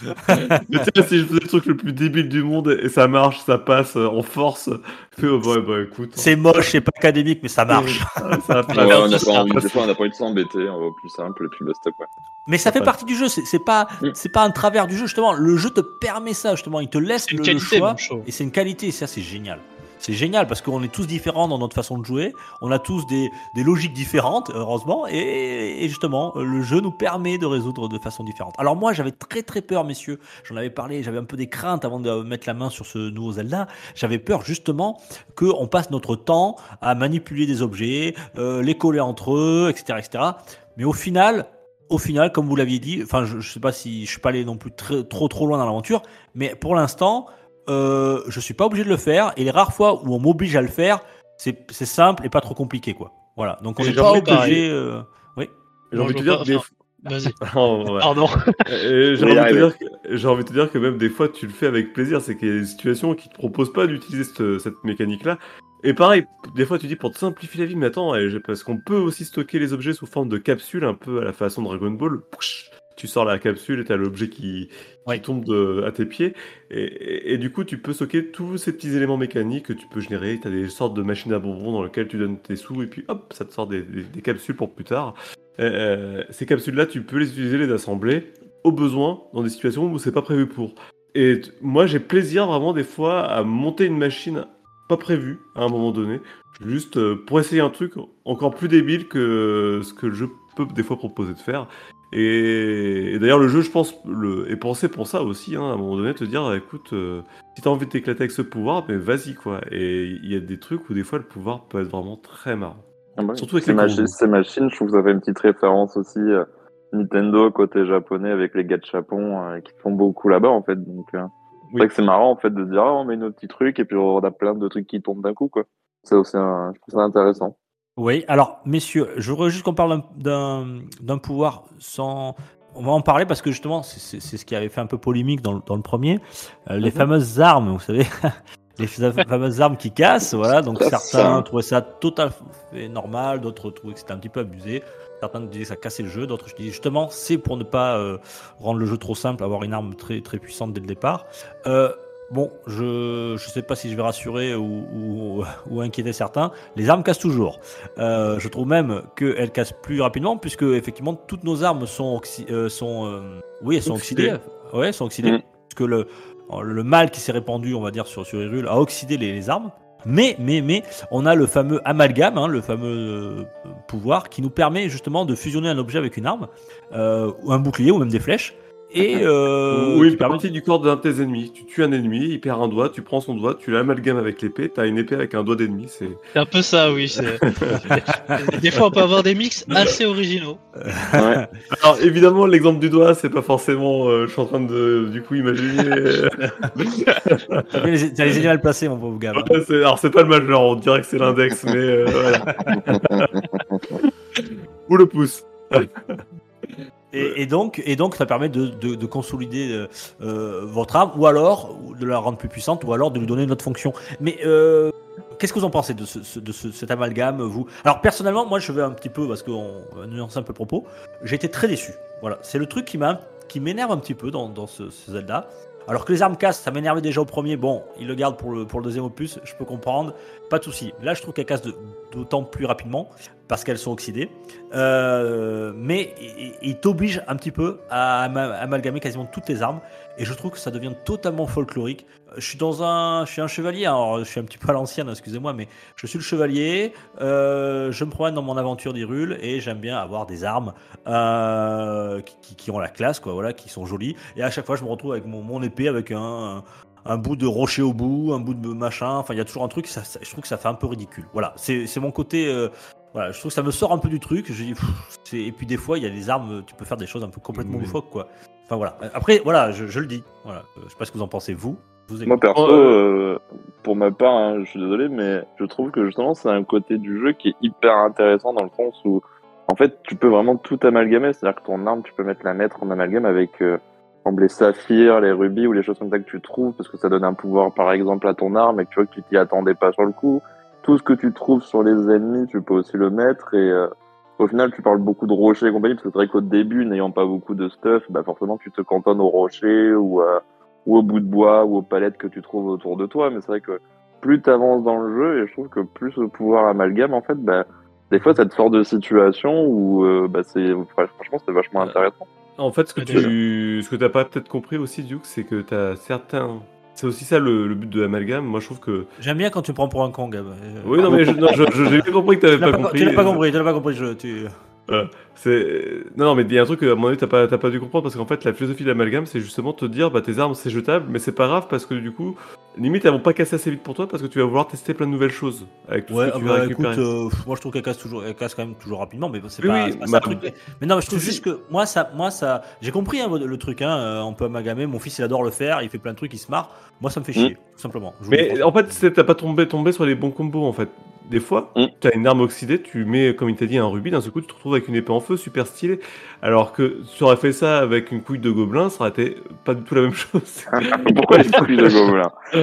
mais tiens, si je faisais le truc le plus débile du monde et ça marche, ça passe euh, en force, fais, oh, bah, bah, écoute. C'est moche, c'est pas académique, mais ça marche. Ça passe. on n'a ça. pas envie, des fois, on n'a pas envie de s'embêter, on va au plus simple et puis basta quoi. Mais ça fait partie du jeu, c'est pas, Mm. c'est pas un travers du jeu, justement. Le jeu te permet ça, justement. Il te laisse le, le qualité, choix. Et c'est une qualité, et ça, c'est génial. C'est génial parce qu'on est tous différents dans notre façon de jouer. On a tous des, logiques différentes, heureusement, et, justement, le jeu nous permet de résoudre de façon différente. Alors moi, j'avais très très peur, messieurs. J'en avais parlé, j'avais un peu des craintes avant de mettre la main sur ce nouveau Zelda. J'avais peur justement qu'on passe notre temps à manipuler des objets, euh, les coller entre eux, etc., etc. Mais au final, au final, comme vous l'aviez dit, enfin, je, je sais pas si je suis pas allé non plus trop trop loin dans l'aventure, mais pour l'instant, euh, je suis pas obligé de le faire. Et les rares fois où on m'oblige à le faire, c'est simple et pas trop compliqué, quoi. Voilà. Donc on n'est j'ai pas obligé. euh, Oui. J'ai envie de te dire, des Vas-y. Oh, ouais. Pardon. Euh, J'ai On va y envie, de te arriver. dire que- j'ai envie de te dire que même des fois tu le fais avec plaisir, c'est qu'il y a des situations qui te proposent pas d'utiliser cette, cette mécanique-là. Et pareil, des fois tu dis pour te simplifier la vie, mais attends, parce qu'on peut aussi stocker les objets sous forme de capsule, un peu à la façon de Dragon Ball. Pouch, tu sors la capsule et t'as l'objet qui, qui Ouais. tombe de- à tes pieds. Et, et- et du coup, tu peux stocker tous ces petits éléments mécaniques que tu peux générer. T'as des sortes de machines à bonbons dans lesquelles tu donnes tes sous et puis hop, ça te sort des, des- des capsules pour plus tard. Euh, ces capsules-là, tu peux les utiliser, les assembler au besoin dans des situations où c'est pas prévu pour. Et moi, j'ai plaisir vraiment des fois à monter une machine pas prévue à un moment donné, juste euh, pour essayer un truc encore plus débile que ce que le jeu peut des fois proposer de faire. Et, et d'ailleurs, le jeu, je pense, le, est pensé pour ça aussi, hein, à un moment donné, te dire, écoute, euh, si t'as envie de t'éclater avec ce pouvoir, mais vas-y, quoi. Et il y a des trucs où des fois le pouvoir peut être vraiment très marrant. Ah bah. Surtout avec ces, les machi- ces machines, je trouve que ça fait une petite référence aussi euh, Nintendo côté japonais avec les gachapons euh, qui font beaucoup là-bas en fait. Donc euh, c'est Oui. marrant en fait de dire ah, on met nos petits trucs et puis on a plein de trucs qui tombent d'un coup quoi. C'est aussi un... je trouve ça intéressant. Oui, alors, messieurs, je voudrais juste qu'on parle d'un- pouvoir sans. On va en parler parce que justement, c'est- ce qui avait fait un peu polémique dans, le- dans le premier. Euh, les Mhm. fameuses armes, vous savez, les fa- fameuses armes qui cassent, voilà. Donc certains trouvaient ça tout à fait normal, d'autres trouvaient que c'était un petit peu abusé. Certains disaient que ça cassait le jeu, d'autres je dis justement, c'est pour ne pas euh, rendre le jeu trop simple, avoir une arme très très puissante dès le départ. Euh, bon, je je sais pas si je vais rassurer ou, ou, ou inquiéter certains. Les armes cassent toujours. Euh, je trouve même qu'elles cassent plus rapidement puisque effectivement toutes nos armes sont euh, sont euh, oui elles sont Oxydées. oxydées. Ouais, sont oxydées Mm. parce que le le mal qui s'est répandu, on va dire sur sur Hyrule a oxydé les, les armes. Mais mais mais on a le fameux amalgame, hein, le fameux euh, pouvoir qui nous permet justement de fusionner un objet avec une arme ou un bouclier ou même des flèches et euh, Ou qui une permet- partie du corps d'un de tes ennemis. Tu tues un ennemi, il perd un doigt, tu prends son doigt, tu l'amalgames avec l'épée, t'as une épée avec un doigt d'ennemi. C'est un peu ça, oui. c'est- Des fois, on peut avoir des mix assez originaux. Ouais. Alors évidemment, l'exemple du doigt, c'est pas forcément. euh, je suis en train de du coup imaginer. T'as les, t'as les idées mal placées, mon pauvre gars. ouais, alors c'est pas le majeur, on dirait que c'est l'index, mais euh, voilà. Ou le pouce. Et, et donc, et donc, ça permet de, de, de consolider euh, euh, votre arme, ou alors de la rendre plus puissante, ou alors de lui donner une autre fonction. Mais euh, qu'est-ce que vous en pensez de, ce, de ce- cet amalgame, vous? Alors personnellement, moi, je vais un petit peu parce qu'on va nuancer un peu le propos. J'ai été très déçu. Voilà, c'est le truc qui m'a, qui m'énerve un petit peu dans, dans ce, ce Zelda. Alors que les armes cassent, ça m'énervait déjà au premier. Bon, ils le gardent pour le, pour le deuxième opus, je peux comprendre, pas de souci. Là, je trouve qu'elles cassent d'autant plus rapidement parce qu'elles sont oxydées. Euh, mais il, t'oblige un petit peu à ama- amalgamer quasiment toutes tes armes. Et je trouve que ça devient totalement folklorique. Je suis dans un, je suis un chevalier. Alors, je suis un petit peu à l'ancienne, excusez-moi, mais je suis le chevalier. euh, je me promène dans mon aventure d'Hyrule et j'aime bien avoir des armes euh, qui, ont la classe, quoi. Voilà, qui sont jolies. Et à chaque fois, je me retrouve avec mon épée avec un, un bout de rocher au bout, un bout de machin. Enfin, il y a toujours un truc. Ça, ça- je trouve que ça fait un peu ridicule. Voilà, c'est mon côté. euh, voilà, je trouve que ça me sort un peu du truc. Je dis, pff, c'est- et puis des fois, il y a des armes, tu peux faire des choses un peu complètement Oui. loufoques, quoi. Enfin voilà. Après, voilà, je, je le dis. Voilà. Euh, Je sais pas ce que vous en pensez, vous. Vous Moi perso, Oh, euh, pour ma part, hein, je suis désolé, mais je trouve que justement c'est un côté du jeu qui est hyper intéressant dans le sens où en fait tu peux vraiment tout amalgamer, c'est-à-dire que ton arme tu peux mettre la mettre en amalgame avec les saphirs, les rubis ou les choses comme ça que tu trouves parce que ça donne un pouvoir par exemple à ton arme et que tu vois que tu t'y attendais pas sur le coup. Tout ce que tu trouves sur les ennemis, tu peux aussi le mettre et euh, au final, tu parles beaucoup de rochers et compagnie, parce que c'est vrai qu'au début, n'ayant pas beaucoup de stuff, bah forcément, tu te cantonnes aux rochers ou, euh, ou au bout de bois ou aux palettes que tu trouves autour de toi. Mais c'est vrai que plus tu avances dans le jeu, et je trouve que plus le pouvoir amalgame, en fait, bah, des fois, ça te sort de situations où euh, bah, c'est franchement, c'est vachement intéressant. En fait, ce que tu, ce que t'as pas peut-être compris aussi, Duke, c'est que t'as certains, c'est aussi ça le, le but de l'amalgame. Moi, je trouve que. J'aime bien quand tu me prends pour un con, Gab. Oui, non, mais je- j'ai bien compris que Tu t'avais pas pas, compris. tu l'as pas compris, tu l'as pas compris. Je, tu... Voilà. C'est non, non, mais il y a un truc que, à mon avis t'as pas t'as pas dû comprendre parce qu'en fait la philosophie de l'amalgame c'est justement te dire bah tes armes c'est jetable mais c'est pas grave parce que du coup limite elles vont pas casser assez vite pour toi parce que tu vas vouloir tester plein de nouvelles choses avec tout Ouais, ce que tu bah, vas écoute, récupérer. euh, moi je trouve qu'elle casse toujours, elle casse quand même toujours rapidement, mais c'est Oui, pas, oui, pas bah, truc. Mais non, mais je trouve juste que moi ça, moi ça, j'ai compris hein, le truc, hein, euh, on peut amalgamer. Mon fils il adore le faire, il fait plein de trucs, il se marre. Moi ça me fait chier, tout simplement. Je Mais en fait, t'as pas tombé, tombé sur les bons combos en fait. Des fois, Mm. t'as une arme oxydée, tu mets, comme il t'a dit, un rubis, d'un seul coup, tu te retrouves avec une épée en feu, super stylée. Alors que tu aurais fait ça avec une couille de gobelin, ça aurait été pas du tout la même chose. Pourquoi les couilles de gobelin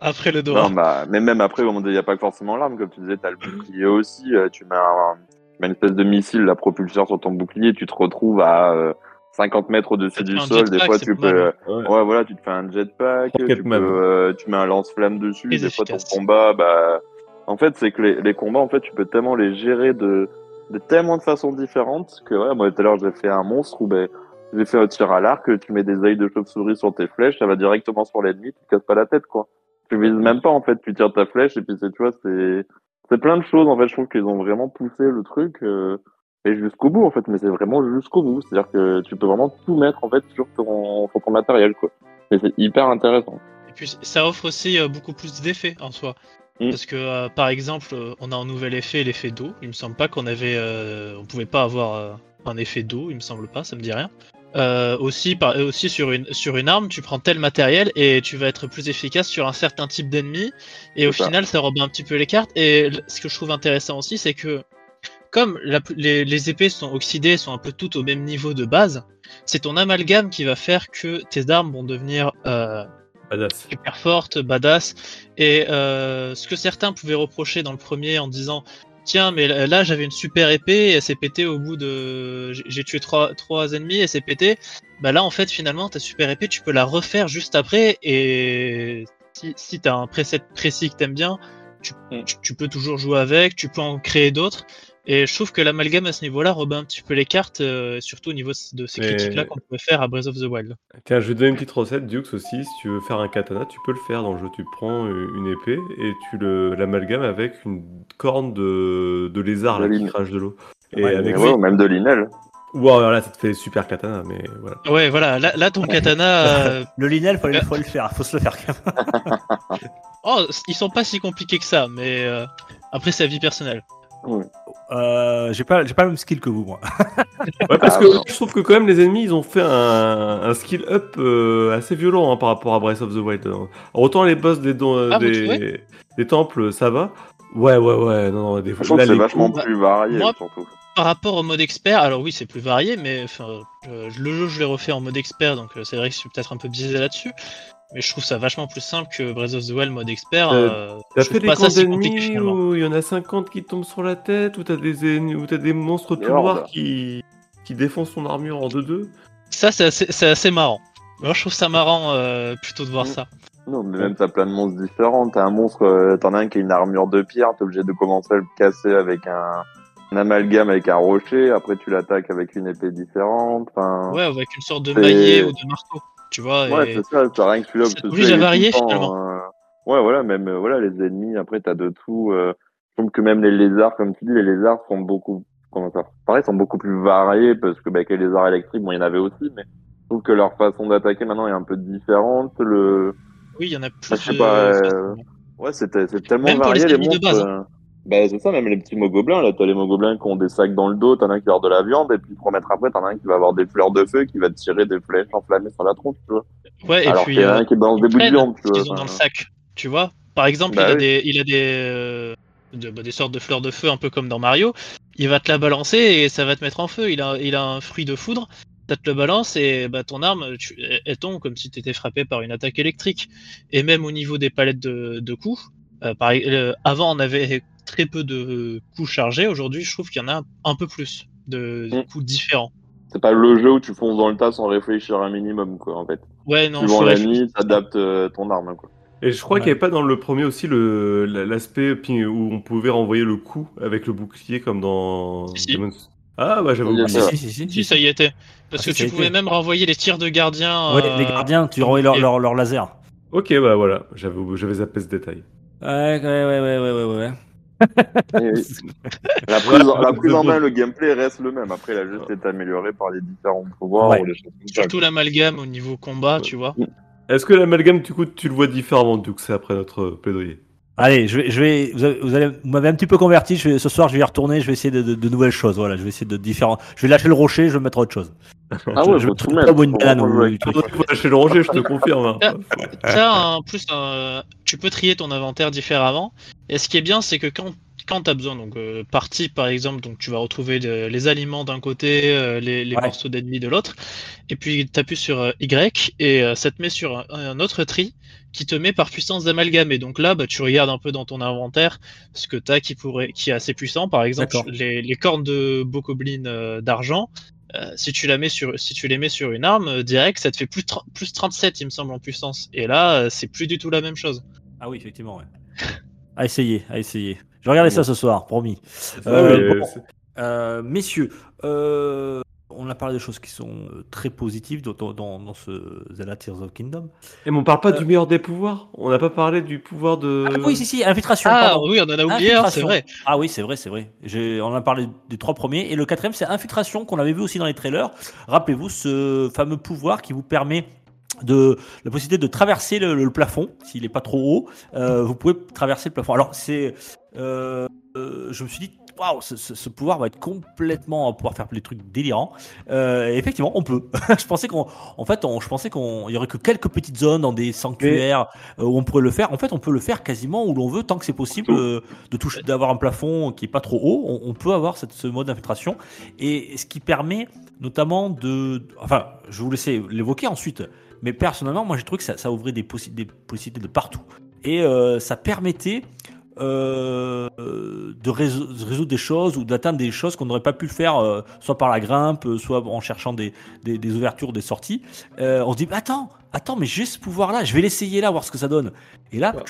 Après le Non, Dora. bah, mais même après, il n'y a pas forcément l'arme, comme tu disais, t'as le bouclier aussi. euh, tu mets, un- tu mets une espèce de missile, la propulseur sur ton bouclier, tu te retrouves à euh, 50 mètres au-dessus du sol. Des jetpack, fois, tu peux. Ouais. Ouais, voilà, tu te fais un jetpack, tu, peux, Rocketman. euh, tu mets un lance-flamme dessus. Des fois, ton combat, bah. En fait, c'est que les, les combats, en fait, tu peux tellement les gérer de, de tellement de façons différentes que, ouais, moi, tout à l'heure, j'ai fait un monstre où, ben, j'ai fait un tir à l'arc, tu mets des ailes de chauve-souris sur tes flèches, ça va directement sur l'ennemi, tu te casses pas la tête, quoi. Tu vises même pas, en fait, tu tires ta flèche, et puis c'est, tu vois, c'est, c'est plein de choses, en fait, je trouve qu'ils ont vraiment poussé le truc, euh, et jusqu'au bout, en fait, mais c'est vraiment jusqu'au bout. C'est-à-dire que tu peux vraiment tout mettre, en fait, sur ton, sur ton matériel, quoi. Et c'est hyper intéressant. Et puis ça offre aussi euh, beaucoup plus d'effets en soi. Mm. Parce que euh, par exemple, euh, on a un nouvel effet, l'effet d'eau. Il me semble pas qu'on avait, euh, on pouvait pas avoir euh, un effet d'eau. Il me semble pas, ça me dit rien. Euh, aussi, par, aussi sur une sur une arme, tu prends tel matériel et tu vas être plus efficace sur un certain type d'ennemi. Et au ça. final, ça rebat un petit peu les cartes. Et ce que je trouve intéressant aussi, c'est que comme la les, les épées sont oxydées, sont un peu toutes au même niveau de base, c'est ton amalgame qui va faire que tes armes vont devenir euh, Badass. super forte, badass. Et euh, ce que certains pouvaient reprocher dans le premier en disant Tiens, mais là j'avais une super épée et elle s'est pétée au bout de. j'ai- tué trois, trois ennemis et elle s'est pétée. Bah là, en fait, finalement, ta super épée, tu peux la refaire juste après. Et si, si t'as un preset précis que t'aimes bien, tu, Mm. tu, tu peux toujours jouer avec, tu peux en créer d'autres. Et je trouve que l'amalgame à ce niveau-là rebat un petit peu les cartes, euh, surtout au niveau de ces Mais- critiques-là qu'on pouvait faire à Breath of the Wild. Tiens, je vais te donner une petite recette, Dukes aussi. Si tu veux faire un katana, tu peux le faire dans le jeu. Tu prends euh, une épée et tu le l'amalgames avec une corne de, de lézard De là, qui crache de l'eau. Et Ouais, avec Et ouais, ou même de l'inel. Wow, alors là, ça te fait super katana, mais voilà. Ouais, voilà, là, là ton katana. euh, Le linel, faut, faut le faire, faut se le faire quand même. Oh, ils sont pas si compliqués que ça, mais euh, après c'est la vie personnelle. Euh, j'ai pas, j'ai pas le même skill que vous, moi. Ouais, parce Ah, que ouais. je trouve que quand même les ennemis, ils ont fait un, un skill up euh, assez violent hein, par rapport à Breath of the Wild. Alors, autant les boss des, don- Ah, des, temples, ça va. Ouais, ouais, ouais, non, non, des que c'est vachement coups- plus varié, Moi- surtout. Par rapport au mode expert, alors oui, c'est plus varié, mais euh, le jeu je l'ai refait en mode expert, donc euh, c'est vrai que je suis peut-être un peu biaisé là-dessus. Mais je trouve ça vachement plus simple que Breath of the Wild mode expert. Euh, euh, T'as fait des pas camps d'ennemis où il y en a 50 qui tombent sur la tête, où t'as des, ennemis- où t'as des monstres tout noirs qui, qui défoncent son armure en 2-2 Ça, c'est assez, c'est assez marrant. Moi, je trouve ça marrant euh, plutôt de voir Mm. ça. Non, mais même t'as plein de monstres différents. T'as un monstre, euh, t'en as un qui a une armure de pierre, t'es obligé de commencer à le casser avec un, un amalgame avec un rocher. Après, tu l'attaques avec une épée différente. Enfin, Ouais, avec une sorte de maillet ou de marteau, tu vois. ouais, et- c'est ça. T'as rien que celui-là. Ça que celui-là, à varier, finalement. euh, Ouais, voilà, même euh, voilà les ennemis. Après, t'as de tout. Euh... Je trouve que même les lézards, comme tu dis, les lézards sont beaucoup, comment ça, pareil, sont beaucoup plus variés parce que bah, avec les lézards électriques, bon, il y en avait aussi, mais je trouve que leur façon d'attaquer maintenant est un peu différente. Le Oui, il y en a plus. Ah, je sais de- pas, euh, façons. Ouais, c'est tellement Même pour les varié les ennemis de base, euh. Bah, c'est ça, même les petits mogoblins, là, t'as les mogoblins qui ont des sacs dans le dos, t'en as un qui avoir de la viande, et puis pour mettre après, t'en as un qui va avoir des fleurs de feu, qui va te tirer des flèches enflammées sur la tronche, tu vois. Ouais, et Alors puis. qu'il y en a euh, un qui balance des bouts de viande, tu vois. qu'ils ont dans le sac, tu vois. Par exemple, Bah il, a oui. des, il a des, euh, de- bah, des sortes de fleurs de feu, un peu comme dans Mario. Il va te la balancer et ça va te mettre en feu. Il a, il a un fruit de foudre, ça te le balance et bah, ton arme, tu, elle- elle tombe comme si tu étais frappé par une attaque électrique. Et même au niveau des palettes de, de coups, euh, euh, avant on avait très peu de coups chargés. Aujourd'hui, je trouve qu'il y en a un peu plus de, de Mm. coups différents. C'est pas le jeu où tu fonces dans le tas sans réfléchir un minimum, quoi, en fait. Ouais, non, Suivant nuit, t'adaptes euh, ton arme, quoi. Et je crois Ouais. qu'il n'y avait pas dans le premier aussi le l'aspect ping- où on pouvait renvoyer le coup avec le bouclier comme dans Si. Demon's- Ah bah j'avais oublié. si, si, si, Si, ça y était. Parce Ah, que tu pouvais même renvoyer les tirs de gardiens. Ouais, euh, les gardiens, tu renvoies leur, leur, leur laser. Ok, bah voilà, j'avais j'avais zappé ce détail. Ouais, ouais, ouais, ouais, ouais, ouais, ouais. Et oui. La prise, en- la prise en main, le gameplay reste le même. Après, il a juste été amélioré par les différents pouvoirs Ouais. ou les. Surtout l'amalgame au niveau combat, tu vois. Est-ce que l'amalgame, du coup, tu le vois différemment, du coup, c'est après notre plaidoyer? Allez, je vais, je vais, vous, avez- vous allez, vous m'avez un petit peu converti. Je vais, ce soir, je vais y retourner. Je vais essayer de, de- de nouvelles choses. Voilà, je vais essayer de différents. Je vais lâcher le rocher. Je vais mettre autre chose. Ah je, ouais, je vais tout mettre. Faut banane le ranger, je te confirme. hein. T'as en plus, un- tu peux trier ton inventaire différemment. Et ce qui est bien, c'est que quand, quand tu as besoin, donc euh, par type par exemple, donc tu vas retrouver de- les aliments d'un côté, euh, les, les Ouais. morceaux d'ennemis de l'autre. Et puis tu appuies sur euh, Y et euh, ça te met sur un, un autre tri qui te met par puissance d'amalgame. Et donc là, bah, tu regardes un peu dans ton inventaire ce que tu as qui, pourrait, qui est assez puissant. Par exemple, les, les cornes de Bokoblin euh, d'argent. euh, si tu la mets sur, si tu les mets sur une arme euh, direct, ça te fait plus, tr- plus 37, il me semble, en puissance. Et là, euh, c'est plus du tout la même chose. Ah oui, effectivement. Ouais. À essayer, à essayer. Je vais regarder ça ce soir, promis. Ah Euh, ouais, bon. c'est- Euh, messieurs, euh, on a parlé de choses qui sont euh, très positives dans, dans, dans ce Zelda Tears of Kingdom. Et mais on parle pas Euh. du meilleur des pouvoirs On n'a pas parlé du pouvoir de. Ah oui, si, si, infiltration. Ah pardon. oui, on en a oublié, c'est Infiltration. vrai. Ah oui, c'est vrai, c'est vrai. On a parlé des trois premiers. Et le quatrième, c'est infiltration qu'on avait vu aussi dans les trailers. Rappelez-vous ce fameux pouvoir qui vous permet de la possibilité de traverser le, le plafond s'il n'est pas trop haut. euh, vous pouvez traverser le plafond. Alors c'est, euh, euh, je me suis dit. Waouh, ce, ce- ce pouvoir va être complètement, on va pouvoir faire des trucs délirants. Euh, effectivement, on peut. je pensais qu'on, en fait, on, je pensais qu'on, il y aurait que quelques petites zones dans des sanctuaires euh, où on pourrait le faire. En fait, on peut le faire quasiment où l'on veut tant que c'est possible euh, de toucher, d'avoir un plafond qui est pas trop haut. On, on peut avoir cette, ce mode d'infiltration et ce qui permet notamment de, enfin, je vous laisser l'évoquer ensuite. Mais personnellement, moi, j'ai trouvé que ça, ça ouvrait des, possi- des possibilités de partout et euh, ça permettait euh, de, résou- de résoudre des choses ou d'atteindre des choses qu'on n'aurait pas pu faire euh, soit par la grimpe, euh, soit en cherchant des, des, ouvertures, des sorties. On se dit attends, attends, mais j'ai ce pouvoir-là, je vais l'essayer là, voir ce que ça donne. Et là, Ouais.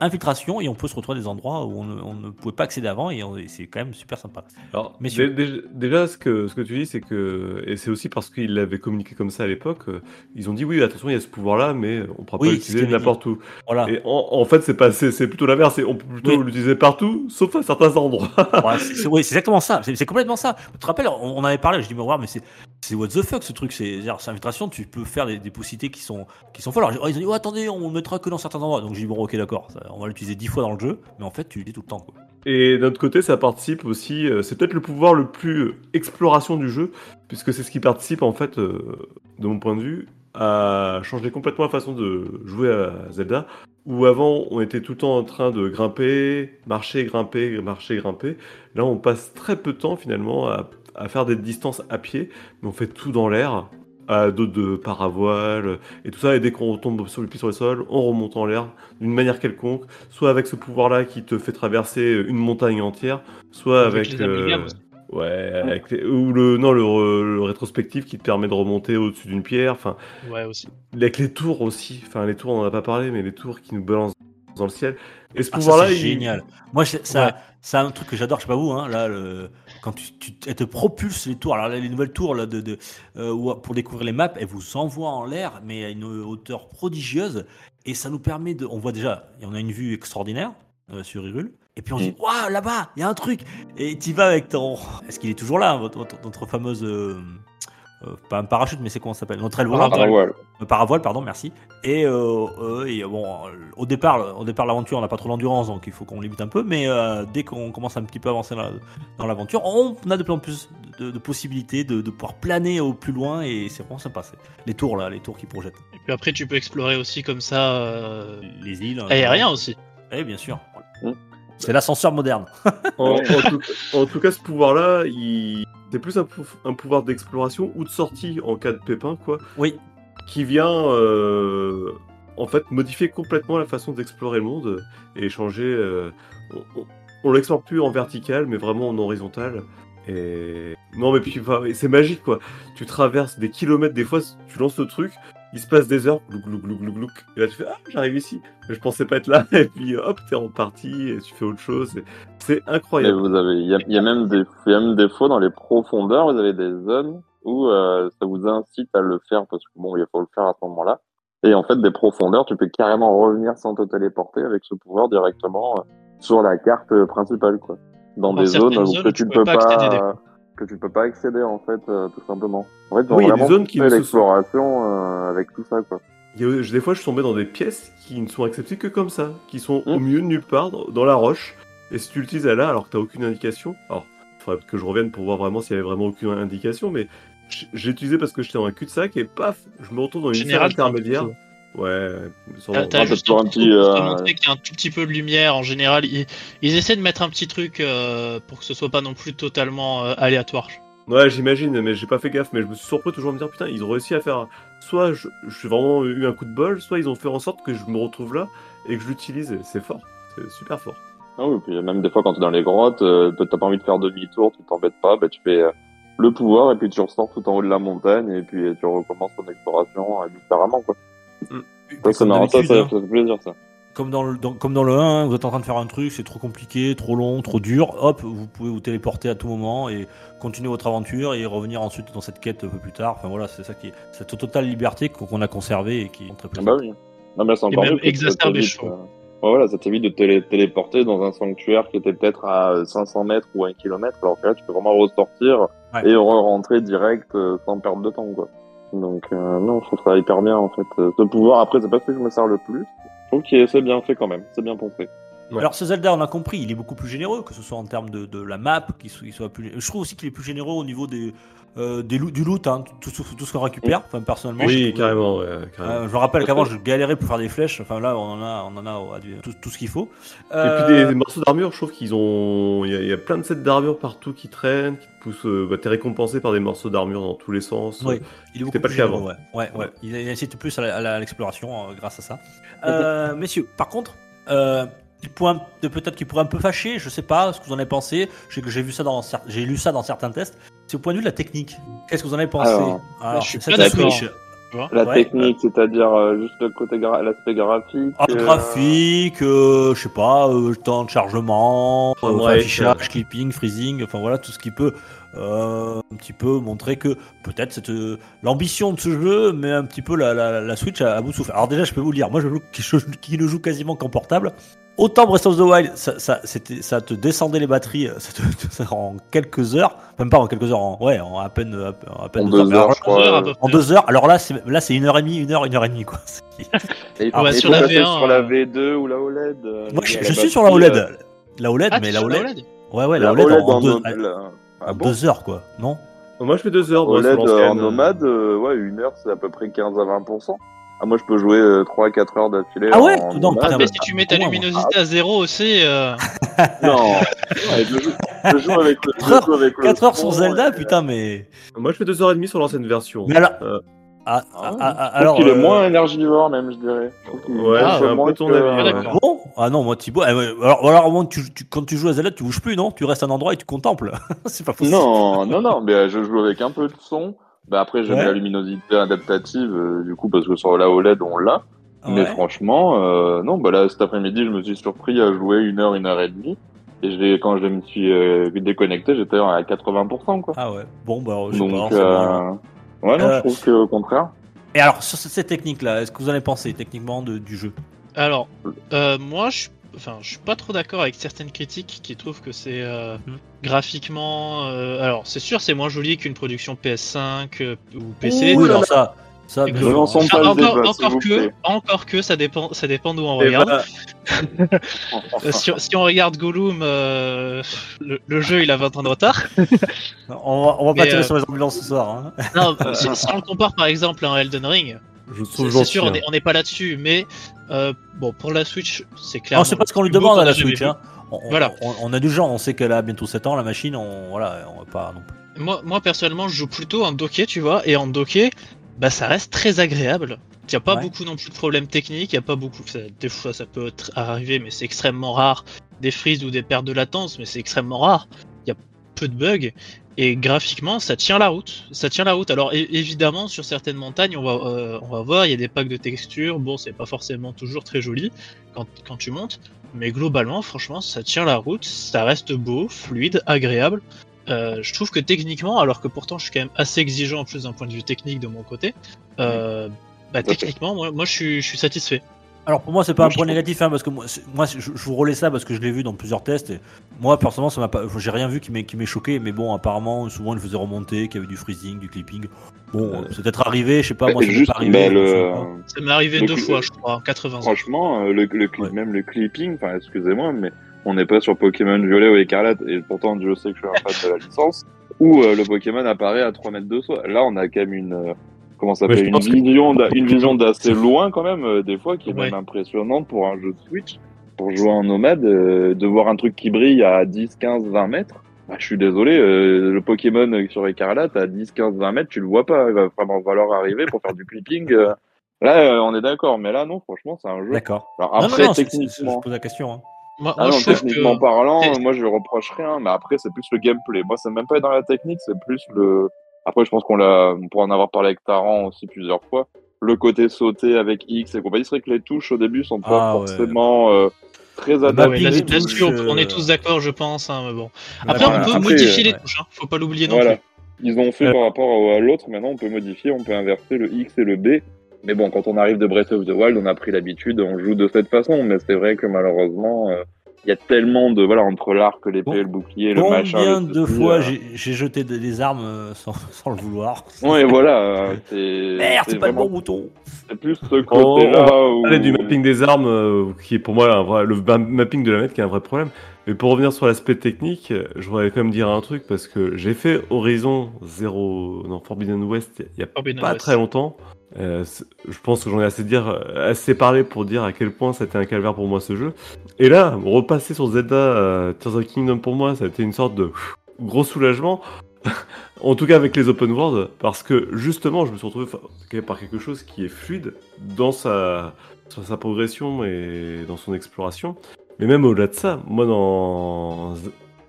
infiltration et on peut se retrouver à des endroits où on ne, on ne pouvait pas accéder avant et, c'est quand même super sympa. Alors, Messieurs. déjà, ce que, ce que tu dis, c'est que, et c'est aussi parce qu'ils l'avaient communiqué comme ça à l'époque, euh, ils ont dit oui, attention, il y a ce pouvoir-là, mais on ne pourra Oui, pas l'utiliser n'importe où. Voilà. Et en, en fait, c'est plutôt l'inverse, on peut plutôt Oui. l'utiliser partout, sauf à certains endroits. Ouais, c'est, c'est- oui, c'est exactement ça. C'est, complètement ça. Tu te rappelles, on, on en avait parlé. Je dis mais mais c'est, what the fuck ce truc. C'est, c'est infiltration. Tu peux faire des, des possibilités qui sont, qui sont folles. Alors, ils ont dit oh, attendez, on le mettra que dans certains endroits. Donc j'ai dit bon ok d'accord, on va l'utiliser dix fois dans le jeu, mais en fait tu dis tout le temps. Quoi. Et d'un autre côté, ça participe aussi, euh, c'est peut-être le pouvoir le plus euh, exploration du jeu, puisque c'est ce qui participe en fait, euh, de mon point de vue, à changer complètement la façon de jouer à Zelda, où avant on était tout le temps en train de grimper, marcher, grimper, marcher, grimper. Là on passe très peu de temps finalement à faire des distances à pied, mais on fait tout dans l'air, à dos de paravoile, et tout ça, et dès qu'on tombe sur le pied sur le sol, on remonte en l'air d'une manière quelconque, soit avec ce pouvoir-là qui te fait traverser une montagne entière, soit Avec euh, aussi. ouais, avec les- ou le non le, rétrospectif qui te permet de remonter au-dessus d'une pierre, enfin Ouais, aussi. avec les tours aussi, enfin les tours on en a pas parlé, mais les tours qui nous balancent dans le ciel. Et ce Ah, pouvoir-là, c'est il- génial. Moi, c'est- ça, Ouais. c'est un truc que j'adore. Je sais pas vous, hein, là, le- quand tu, tu- elle te propulse les tours. Alors là, les nouvelles tours là, de, de, euh, pour découvrir les maps, elles vous envoient en l'air, mais à une hauteur prodigieuse. Et ça nous permet de. On voit déjà, on a une vue extraordinaire euh, sur Hyrule. Et puis on se dit, waouh, là-bas, il y a un truc. Et tu vas avec ton. Est-ce qu'il est toujours là, votre, votre, notre fameuse. euh, euh, pas un parachute, mais c'est comment ça s'appelle? Ah, voilà. Euh, paravoile, pardon, merci. Et, euh, euh, et, bon, au départ, au départ de l'aventure, on n'a pas trop d'endurance, donc il faut qu'on limite un peu. Mais euh, dès qu'on commence un petit peu à avancer dans, la- dans l'aventure, on a de plus en plus de, de possibilités de, de pouvoir planer au plus loin, et c'est vraiment sympa. c'est- Les tours là, les tours qui projettent, Et puis après, tu peux explorer aussi comme ça. Euh... les îles. Aérien aussi. Eh bien sûr. Mm. C'est l'ascenseur moderne. En, en tout, en tout cas, ce pouvoir-là, il... c'est plus un, pou- un pouvoir d'exploration ou de sortie en cas de pépin, quoi, Oui. qui vient euh, en fait modifier complètement la façon d'explorer le monde et changer. euh, on, on- on l'explore plus en vertical, mais vraiment en horizontal. Et non, mais puis c'est magique, quoi. Tu traverses des kilomètres, des fois, tu lances le truc. Il se passe des heures, glouc, glouc, glouc, glouc, glouc, et là tu fais Ah, j'arrive ici, mais je pensais pas être là, et puis hop, t'es reparti, et tu fais autre chose, c'est Et incroyable. vous avez, il y y a même des, il y a même des fois dans les profondeurs, vous avez des zones où euh, ça vous incite à le faire parce que bon, il faut le faire à ce moment-là. Et en fait, des profondeurs, tu peux carrément revenir sans te téléporter avec ce pouvoir directement euh, sur la carte euh, principale, quoi. Dans, Dans des zones, où zones que où tu ne peux pas, que tu peux pas accéder en fait, euh, tout simplement. En fait, Oui, il y a des zones qui se sont- l'exploration euh, avec tout ça, quoi. Il y a- des fois, je suis tombé dans des pièces qui ne sont acceptées que comme ça, qui sont au Mm. milieu de nulle part, dans la roche. Et si tu l'utilises là, alors que t'as aucune indication, alors il faudrait que je revienne pour voir vraiment s'il y avait vraiment aucune indication, mais j'ai utilisé parce que j'étais dans un cul-de-sac et paf, je me retrouve dans une salle Général, intermédiaire. Ouais, T'as sûrement. t'as juste un petit pour euh, montrer qu'il y a un tout petit peu de lumière en général. Ils, ils essaient de mettre un petit truc euh, pour que ce soit pas non plus totalement euh, aléatoire. Ouais, j'imagine, mais j'ai pas fait gaffe, mais je me suis surpris toujours à me dire, putain, ils ont réussi à faire. Soit je, je suis vraiment eu un coup de bol, soit ils ont fait en sorte que je me retrouve là et que je l'utilise. et C'est fort, c'est super fort. Ah oui, puis même des fois quand tu es dans les grottes, euh, t'as pas envie de faire demi-tour, tu t'embêtes pas, bah tu fais euh, le pouvoir et puis tu ressors tout en haut de la montagne et puis tu recommences ton exploration euh, différemment quoi. Ça ça, ça, hein. ça fait plaisir ça. Comme dans, le, dans- comme dans le 1, hein, vous êtes en train de faire un truc, c'est trop compliqué, trop long, trop dur. Hop, vous pouvez vous téléporter à tout moment et continuer votre aventure et revenir ensuite dans cette quête un peu plus tard. Enfin voilà, c'est ça qui est cette totale liberté qu'on a conservée et qui est très Ah plaisant. bah oui. Non mais c'est encore même trouve. euh, ouais, voilà, ça t'évite de te télé- téléporter dans un sanctuaire qui était peut-être à euh, 500 mètres ou 1 km, alors que là tu peux vraiment ressortir Ouais. et re-rentrer direct euh, sans perdre de temps quoi. Donc euh, non, je trouve ça hyper bien en fait. Euh, Ce pouvoir, après c'est pas ce que je me sers le plus. Je trouve que c'est bien fait quand même, c'est bien pensé. Ouais. Alors ce Zelda, on a compris, il est beaucoup plus généreux, que ce soit en termes de, de la map, qu'il soit, soit plus. Je trouve aussi qu'il est plus généreux au niveau des, euh, des loo- du loot, hein, tout, tout- tout ce qu'on récupère. Enfin personnellement. Oui, carrément, ouais, carrément. Euh, je me rappelle qu'avant je galérais pour faire des flèches. Enfin là, on en a, on en a tout, tout ce qu'il faut. Et Euh, puis des, des morceaux d'armure, je trouve qu'ils ont. Il y, a- il y a plein de sets d'armure partout qui traînent, qui te poussent. euh, bah, T'es récompensé par des morceaux d'armure dans tous les sens. Oui, il est pas plus le cas avant. Ouais, ouais, ouais. Il incite plus à l'exploration euh, grâce à ça. Euh, messieurs, par contre, euh, de- peut-être qu'il pourrait un peu fâcher, je sais pas ce que vous en avez pensé. J'ai vu ça dans j'ai lu ça dans certains tests. C'est au point de vue de la technique. Qu'est-ce que vous en avez pensé Alors, je suis cette pas d'accord. Switch, La Ouais. technique, c'est-à-dire euh, juste le côté gra- l'aspect graphique. ah, euh, graphique, euh, je sais pas, euh, temps de chargement, euh, Ouais, affichage, clipping, freezing, enfin voilà tout ce qui peut euh, un petit peu montrer que peut-être cette euh, l'ambition de ce jeu met un petit peu la, la, la Switch à, à bout de souffle. Alors déjà je peux vous le dire, moi je joue qui, je- qui ne joue quasiment qu'en portable. Autant Breath of the Wild, ça, ça, te descendait les batteries ça te- ça- en quelques heures, même pas en quelques heures, en, ouais, en à peine, à, à peine En deux deux Mais alors heures, je crois. heures, euh, En deux heures. Alors là, c'est là, c'est une heure et demie, une heure, une heure et demie, quoi. C'est- Et ouais, il sur la passer V1, sur la euh, V2 ou la OLED. euh, Moi, je, suis sur la OLED. euh, La OLED, Ah, mais la sur la OLED. OLED Ouais, ouais, la la OLED, OLED en, en deux, en Ah bon deux heures, quoi. Non Moi, je fais deux heures. moi, OLED euh, en nomade, euh, ouais, une heure, c'est à peu près 15 à 20%. Ah, moi, je peux jouer euh, 3 à 4 heures d'affilée. Ah ouais en Non, nomade. si tu mets ta luminosité à zéro aussi, euh, Non, Ouais, je, joue, je joue avec le. Quatre heures- je joue avec le 4 heures son sur Zelda, et- putain, mais. Moi, je fais deux heures et demie sur l'ancienne version. Mais alors. Euh, Ah, Ah, ah, ah, Je trouve alors. qu'il est euh, moins énergivore, même, je dirais. Ouais, c'est un peu moins ton que- avis, ouais. d'accord. Bon? Ah non, moi Thibaut. eh, alors, alors au moins, tu, tu- quand tu joues à Zelda, tu bouges plus, non? Tu restes à un endroit et tu contemples. c'est pas possible. Non, non, non, mais euh, je joue avec un peu de son. Bah après, j'aime Ouais. la luminosité adaptative, euh, du coup, parce que sur la OLED, on l'a. Mais franchement, euh, non, bah là, cet après-midi, je me suis surpris à jouer une heure, une heure et demie. Et quand je me suis euh, déconnecté, j'étais à 80%, quoi. Ah ouais. Bon, bah, je sais. Donc, euh... ouais, non, Euh, je trouve que au contraire. Et alors, sur cette, cette technique-là, est-ce que vous en avez pensé, techniquement, de- du jeu? Alors, euh, moi, je, enfin, je suis pas trop d'accord avec certaines critiques qui trouvent que c'est euh, Mhm. graphiquement. euh, alors, c'est sûr, c'est moins joli qu'une production PS5 euh, ou PC. Oui, alors ça, ça. Ne lançons pas le débat, encore que, encore que, ça dépend, ça dépend d'où on Et regarde. bah, Euh, si, si on regarde Gollum, euh, le, le jeu il a 20 ans de retard. On va, on va pas tirer euh, sur les ambulances ce soir. Hein. Non, si, si on le compare par exemple à un Elden Ring, c'est sûr, on hein. est- on n'est pas là-dessus, mais euh, bon, pour la Switch, c'est clair. C'est pas ce qu'on lui demande à la Switch. Hein. On, on- Voilà. on, on a du genre, on sait qu'elle a bientôt 7 ans, la machine, on, voilà, on va pas non plus. Moi, moi personnellement, je joue plutôt en docké, tu vois, et en docké, bah ça reste très agréable. Il n'y a pas Ouais. beaucoup non plus de problèmes techniques, il y a pas beaucoup. ça- des fois, ça peut être arriver, mais c'est extrêmement rare. Des frises ou des pertes de latence, mais c'est extrêmement rare. Il y a peu de bugs. Et graphiquement, ça tient la route. Ça tient la route. Alors évidemment, sur certaines montagnes, on va, euh, on va voir, il y a des packs de textures. Bon, c'est pas forcément toujours très joli quand, quand tu montes, mais globalement, franchement, ça tient la route. Ça reste beau, fluide, agréable. Euh, je trouve que techniquement, alors que pourtant je suis quand même assez exigeant en plus d'un point de vue technique de mon côté, euh, Bah, techniquement, moi, moi je, suis, je suis satisfait. Alors pour moi c'est pas Moi, un point trouve- négatif hein, parce que moi, je, je vous relais ça parce que je l'ai vu dans plusieurs tests et moi personnellement ça m'a pas j'ai rien vu qui m'ait qui m'ait choqué mais bon apparemment souvent il faisait remonter qu'il y avait du freezing du clipping bon c'est peut-être arrivé je sais pas Bah, moi ça m'est juste, pas arrivé bah, le. Ça m'est arrivé Le deux cl- fois, je crois, en 80 ans. franchement, euh, le, le cli- Ouais. même le clipping, enfin, excusez-moi, mais on n'est pas sur Pokémon Violet ou Écarlate, et pourtant, Dieu sait que je suis un fan de la licence, où euh, le Pokémon apparaît à 3 mètres de soi. Là, on a quand même une, euh, comment ça s'appelle, je une que- vision, d'a- une vision d'assez loin quand même, euh, des fois, qui est Ouais. même impressionnante pour un jeu de Switch, pour jouer en nomade, de voir un truc qui brille à 10, 15, 20 mètres. Bah, je suis désolé, le Pokémon sur Écarlate à 10, 15, 20 mètres, tu le vois pas. Il va vraiment falloir arriver pour faire du clipping. Là, on est d'accord, mais là, non, franchement, c'est un jeu. d'accord Alors Non, non, après, non, c'est- je techniquement, pose la question hein. Moi, ah moi, non, je trouve techniquement que. parlant, moi je lui reproche rien, mais après c'est plus le gameplay. Moi, c'est même pas dans la technique, c'est plus le. Après, je pense qu'on l'a, on pourra en avoir parlé avec Taran aussi plusieurs fois. Le côté sauter avec X et compagnie, c'est vrai que les touches au début sont pas Ah, ouais. forcément euh, très Le adaptées. là- des mais- Là-dessus, on, touches, est euh, tous d'accord, je pense. hein, mais bon. Après, voilà. on peut Après, modifier les touches, hein, faut pas l'oublier non Voilà. plus. Ils ont fait Euh. par rapport à l'autre, maintenant on peut modifier, on peut inverser le X et le B. Mais bon, quand on arrive de Breath of the Wild, on a pris l'habitude, on joue de cette façon. Mais c'est vrai que malheureusement, euh, il y a tellement de voilà entre l'arc, l'épée, Bon. le bouclier, le machin. combien de fois j'ai jeté des, des armes euh, sans, sans le vouloir Ouais, voilà, euh, merde c'est pas le bon bouton C'est plus ce côté-là où. Parler du mapping des armes, euh, qui est pour moi un vrai- le ma- mapping de la map qui est un vrai problème. Mais pour revenir sur l'aspect technique, je voudrais quand même dire un truc parce que j'ai fait Horizon 0, non Forbidden West il y a Forbidden pas West. très longtemps. Euh, je pense que j'en ai assez parlé pour dire à quel point c'était un calvaire pour moi ce jeu. Et là, repasser sur Zelda euh, Tears of Kingdom pour moi, ça a été une sorte de gros soulagement. en tout cas avec les open world, parce que justement, je me suis retrouvé par quelque chose qui est fluide dans sa, progression et dans son exploration. Mais même au-delà de ça, moi dans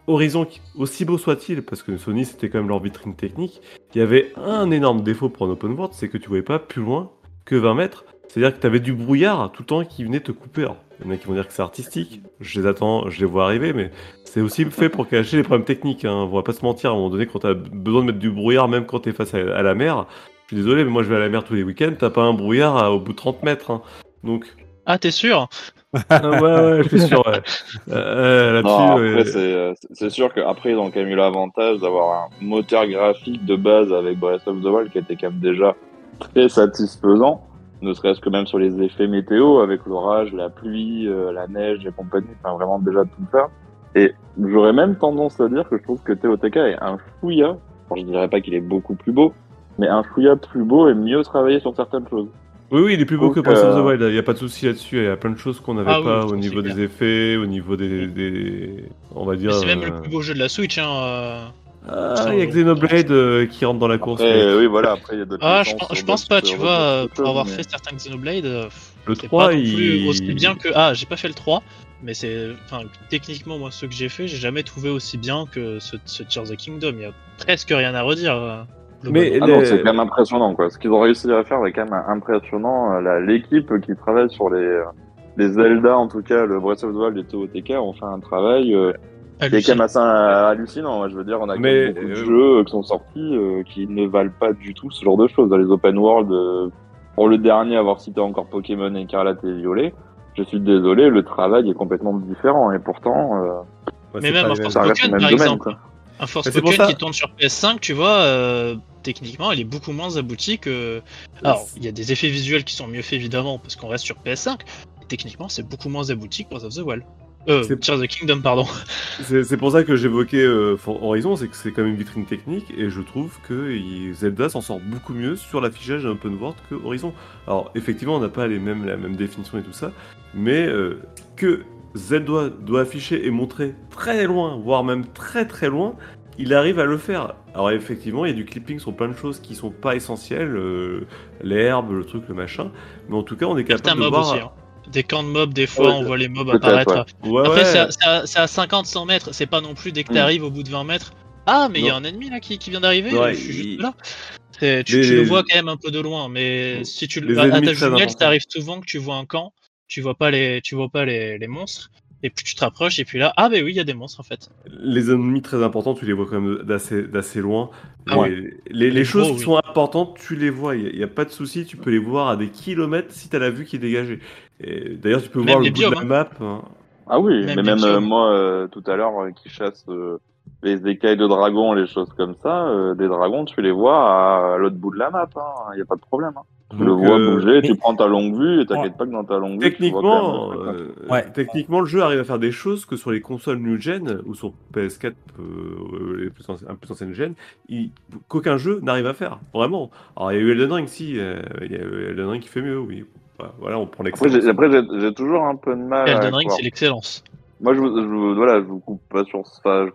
Horizon, aussi beau soit-il, parce que Sony c'était quand même leur vitrine technique, il y avait un énorme défaut pour un open world, c'est que tu voyais pas plus loin que 20 mètres. C'est-à-dire que tu avais du brouillard tout le temps qui venait te couper. Il y en a qui vont dire que c'est artistique, je les attends, je les vois arriver, mais c'est aussi fait pour cacher les problèmes techniques. Hein. On va pas se mentir, à un moment donné, quand tu as besoin de mettre du brouillard, même quand tu es face à, la mer, je suis désolé, mais moi je vais à la mer tous les week-ends, t'as pas un brouillard au bout de 30 mètres. hein. Donc, Ah, t'es sûr? Ah ouais, ouais, je suis sûr. ouais. Euh, euh, ouais. c'est, euh, c'est sûr qu'après, ils ont quand même eu l'avantage d'avoir un moteur graphique de base avec Breath of the Wild qui était quand même déjà très satisfaisant, ne serait-ce que même sur les effets météo avec l'orage, la pluie, euh, la neige et compagnie, enfin vraiment déjà tout ça. Et j'aurais même tendance à dire que je trouve que TOTK est un fouilla, enfin, je dirais pas qu'il est beaucoup plus beau, mais un fouilla plus beau et mieux travaillé sur certaines choses. Oui, oui, il est plus beau Donc, que Breath of the euh, Wild, il n'y a pas de souci là-dessus, il y a plein de choses qu'on n'avait Ah pas au niveau des effets, au niveau des... des- On va dire... C'est même euh, le plus beau jeu de la Switch. Hein, euh. Ah, il y a Xenoblade euh, qui rentre dans la course. Après, mais euh, oui, voilà, après, il y a d'autres Ah, je, pense- je pas, tu vois, euh, pour avoir fait certains Xenoblade, euh, Le c'est 3, pas non plus il... aussi bien que. Ah, j'ai pas fait le 3, mais c'est. Enfin, techniquement, moi, ceux que j'ai fait, j'ai jamais trouvé aussi bien que ce, ce Tears of the Kingdom. Il y a presque rien à redire. Mais. Ah non, les- c'est quand même impressionnant, quoi. Ce qu'ils ont réussi à faire est quand même impressionnant. Euh, la- L'équipe qui travaille sur les, euh, les Zelda, en tout cas, le Breath of the Wild et TOTK, ont fait un travail euh, qui est quand Hallucinant. même assez hallucinant. moi, Je veux dire, on a quand Mais, même beaucoup de euh, jeux qui sont sortis euh, qui ne valent pas du tout ce genre de choses. Dans les open world, euh, pour le dernier, avoir cité encore Pokémon Écarlate et Violet, je suis désolé, le travail est complètement différent. Et pourtant, euh, Ouais, Mais même Pokémon, même par domaine, exemple. quoi. Un Force ça. qui tourne sur PS5, tu vois, euh, techniquement, il est beaucoup moins abouti que. Alors, il y a des effets visuels qui sont mieux faits évidemment parce qu'on reste sur PS5. mais techniquement, c'est beaucoup moins abouti que Breath of the Wild. Euh, C'est- Tears of the Kingdom, pardon. C'est pour ça que j'évoquais euh, Horizon, c'est que c'est quand même une vitrine technique et je trouve que il- Zelda s'en sort beaucoup mieux sur l'affichage d'un open world que Horizon. Alors effectivement, on n'a pas les mêmes, la même définition et tout ça, mais euh, que Zelda doit afficher et montrer très loin, voire même très très loin, il arrive à le faire. Alors effectivement, il y a du clipping sur plein de choses qui sont pas essentielles, euh, l'herbe, le truc, le machin, mais en tout cas, on est Certains capable de mobs voir. aussi. hein. Des camps de mobs, des fois, Ouais, on voit les mobs apparaître. Ouais, Après, ouais. c'est à, c'est à- c'est à 50-100 mètres, c'est pas non plus dès que Mm. t'arrives au bout de 20 mètres. Ah, mais il y a un ennemi là qui, qui vient d'arriver, Ouais, je suis juste il- là. C'est- Tu, Les- tu le vois quand même un peu de loin, mais si tu le à, ta jumelle, ça arrive souvent que tu vois un camp, tu vois pas les, tu vois pas les, les monstres. Et plus tu te rapproches, et puis là, ah ben oui, il y a des monstres en fait. Les ennemis très importants, tu les vois quand même d'assez d'assez loin. Ah ouais. les, les Les choses gros, qui oui. sont importantes, tu les vois. Il n'y a, pas de souci, tu peux les voir à des kilomètres si tu as la vue qui est dégagée. Et D'ailleurs, tu peux Même voir le bout de la biomes, map. hein. Ah oui, Même mais même euh, moi, euh, tout à l'heure, euh, qui chasse euh, les écailles de dragon, les choses comme ça, euh, des dragons, tu les vois à, à l'autre bout de la map. Il n'y a pas de problème. Hein. Tu le vois euh, bouger, mais- tu prends ta longue vue et t'inquiète pas que dans ta longue vue, tu vois hein. euh, Ouais. techniquement, le jeu arrive à faire des choses que sur les consoles new gen ou sur PS4, euh, les plus, anci- un plus anciennes gen, il- qu'aucun jeu n'arrive à faire. Vraiment. Alors, il y a eu Elden Ring, si. euh, il y a eu Elden Ring qui fait mieux, oui. Voilà, on prend j'ai- après, j'ai j'ai toujours un peu de mal à Elden Ring, c'est l'excellence. Moi, je, vous- je, vous- voilà, je vous coupe pas sur ce enfin,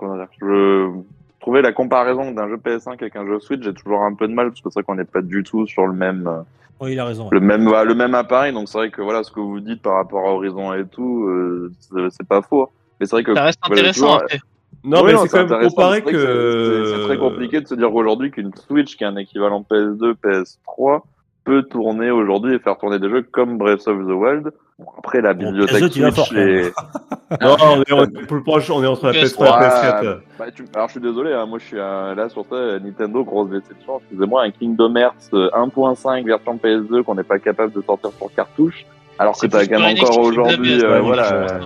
je, je trouvais la comparaison d'un jeu PS5 avec un jeu Switch, j'ai toujours un peu de mal parce que c'est vrai qu'on n'est pas du tout sur le même, euh, Oui, il a raison. ouais. le même, bah, le même appareil. Donc c'est vrai que voilà, ce que vous dites par rapport à Horizon et tout, euh, c'est pas faux. Mais c'est vrai que Ça reste voilà, intéressant toujours- après. Non, Oui, mais c'est quand même intéressant, comparé que. c'est- c'est très compliqué de se dire aujourd'hui qu'une Switch qui est un équivalent PS2, PS3 peut tourner aujourd'hui et faire tourner des jeux comme Breath of the Wild. Bon, après la Bon, bibliothèque PS2, tu vas Switch fort, quand même. est Non, on est, on est plus proche, on est entre la PS3 et la Ouais, PS4. bah, tu- Alors je suis désolé, hein, moi je suis euh, là sur ça, Nintendo, grosse déception. Excusez-moi, un Kingdom Hearts euh, 1.5 version PS2 qu'on n'est pas capable de sortir sur cartouche. Alors que C'est t'as quand même encore aujourd'hui, PS2, euh, voilà, euh,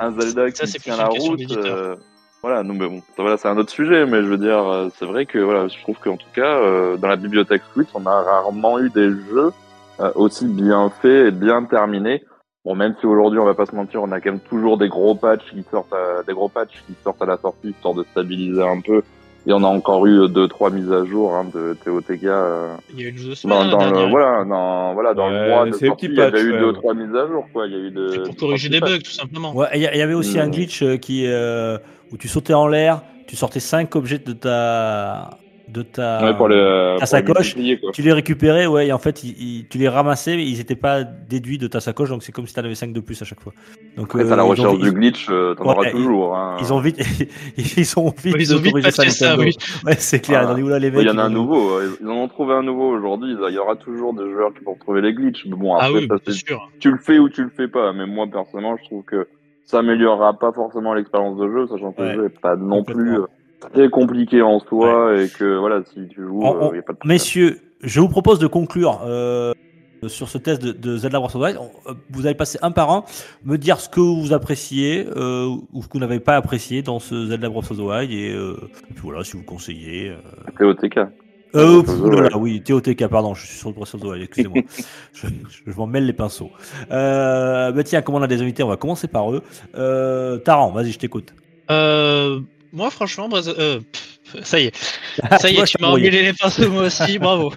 un Zelda Ça, qui tient la route. euh, voilà, non, mais bon, ça, voilà, c'est un autre sujet, mais je veux dire, euh, c'est vrai que voilà, je trouve qu'en tout cas, euh, dans la bibliothèque Switch, on a rarement eu des jeux euh, aussi bien faits et bien terminés. Bon, même si aujourd'hui, on va pas se mentir, on a quand même toujours des gros patchs qui sortent, à, des gros patchs qui sortent à la sortie histoire de stabiliser un peu. Et on a encore eu deux, trois mises à jour hein, de TOTK euh, Il y a eu une deux semaines. dans, dans le voilà, dans voilà, dans Ouais, le mois de sortie, il y avait eu ouais. deux, trois mises à jour, quoi. Il y a eu de pour corriger des bugs, tout simplement. Ouais, il y, a- il y avait aussi un Mm. glitch qui euh, où tu sautais en l'air, tu sortais 5 objets de ta de ta patchs. Ouais, pour les, pour les sacoche, tu les récupérais, ouais, et en fait, ils- ils- tu les ramassais, mais ils n'étaient pas déduits de ta sacoche, donc c'est comme si tu en avais 5 de plus à chaque fois. Donc, Après, euh, la ont- recherche du glitch, euh, t'en Ouais, auras toujours. Hein. Ils ont vite, ils ont vite, Ils ont vite patché ça, oui. Ouais, c'est clair. Oula, les mecs. Il y en a un nouveau. euh, Ils en ont trouvé un nouveau aujourd'hui. Il y aura toujours des joueurs qui vont trouver les glitches. Mais bon, Ah après, oui, ça, sûr. tu le fais ou tu le fais pas. Mais moi, personnellement, je trouve que ça améliorera pas forcément l'expérience de jeu, sachant que Ouais, le jeu pas non plus euh, très compliqué en soi et que voilà, si tu joues, On- euh, on- y a pas de problème. Messieurs, je vous propose de conclure euh, sur ce test de, de Zelda Breath of the Wild. On- euh, Vous allez passer un par un, me dire ce que vous appréciez euh, ou ce que vous n'avez pas apprécié dans ce Zelda Breath of the Wild et, euh, et puis voilà, si vous conseillez. Euh, TOTK. euh, oulala, Wild. oui, TOTK, pardon, je suis sur le Breath of the Wild, excusez-moi. je je m'en mêle les pinceaux. Euh, bah tiens, comme on a des invités, on va commencer par eux. Euh, Taran, vas-y, je t'écoute. Euh, moi, franchement, euh, pff, ça y est. Ça y est, tu m'as emmêlé les pinceaux, moi aussi, bravo.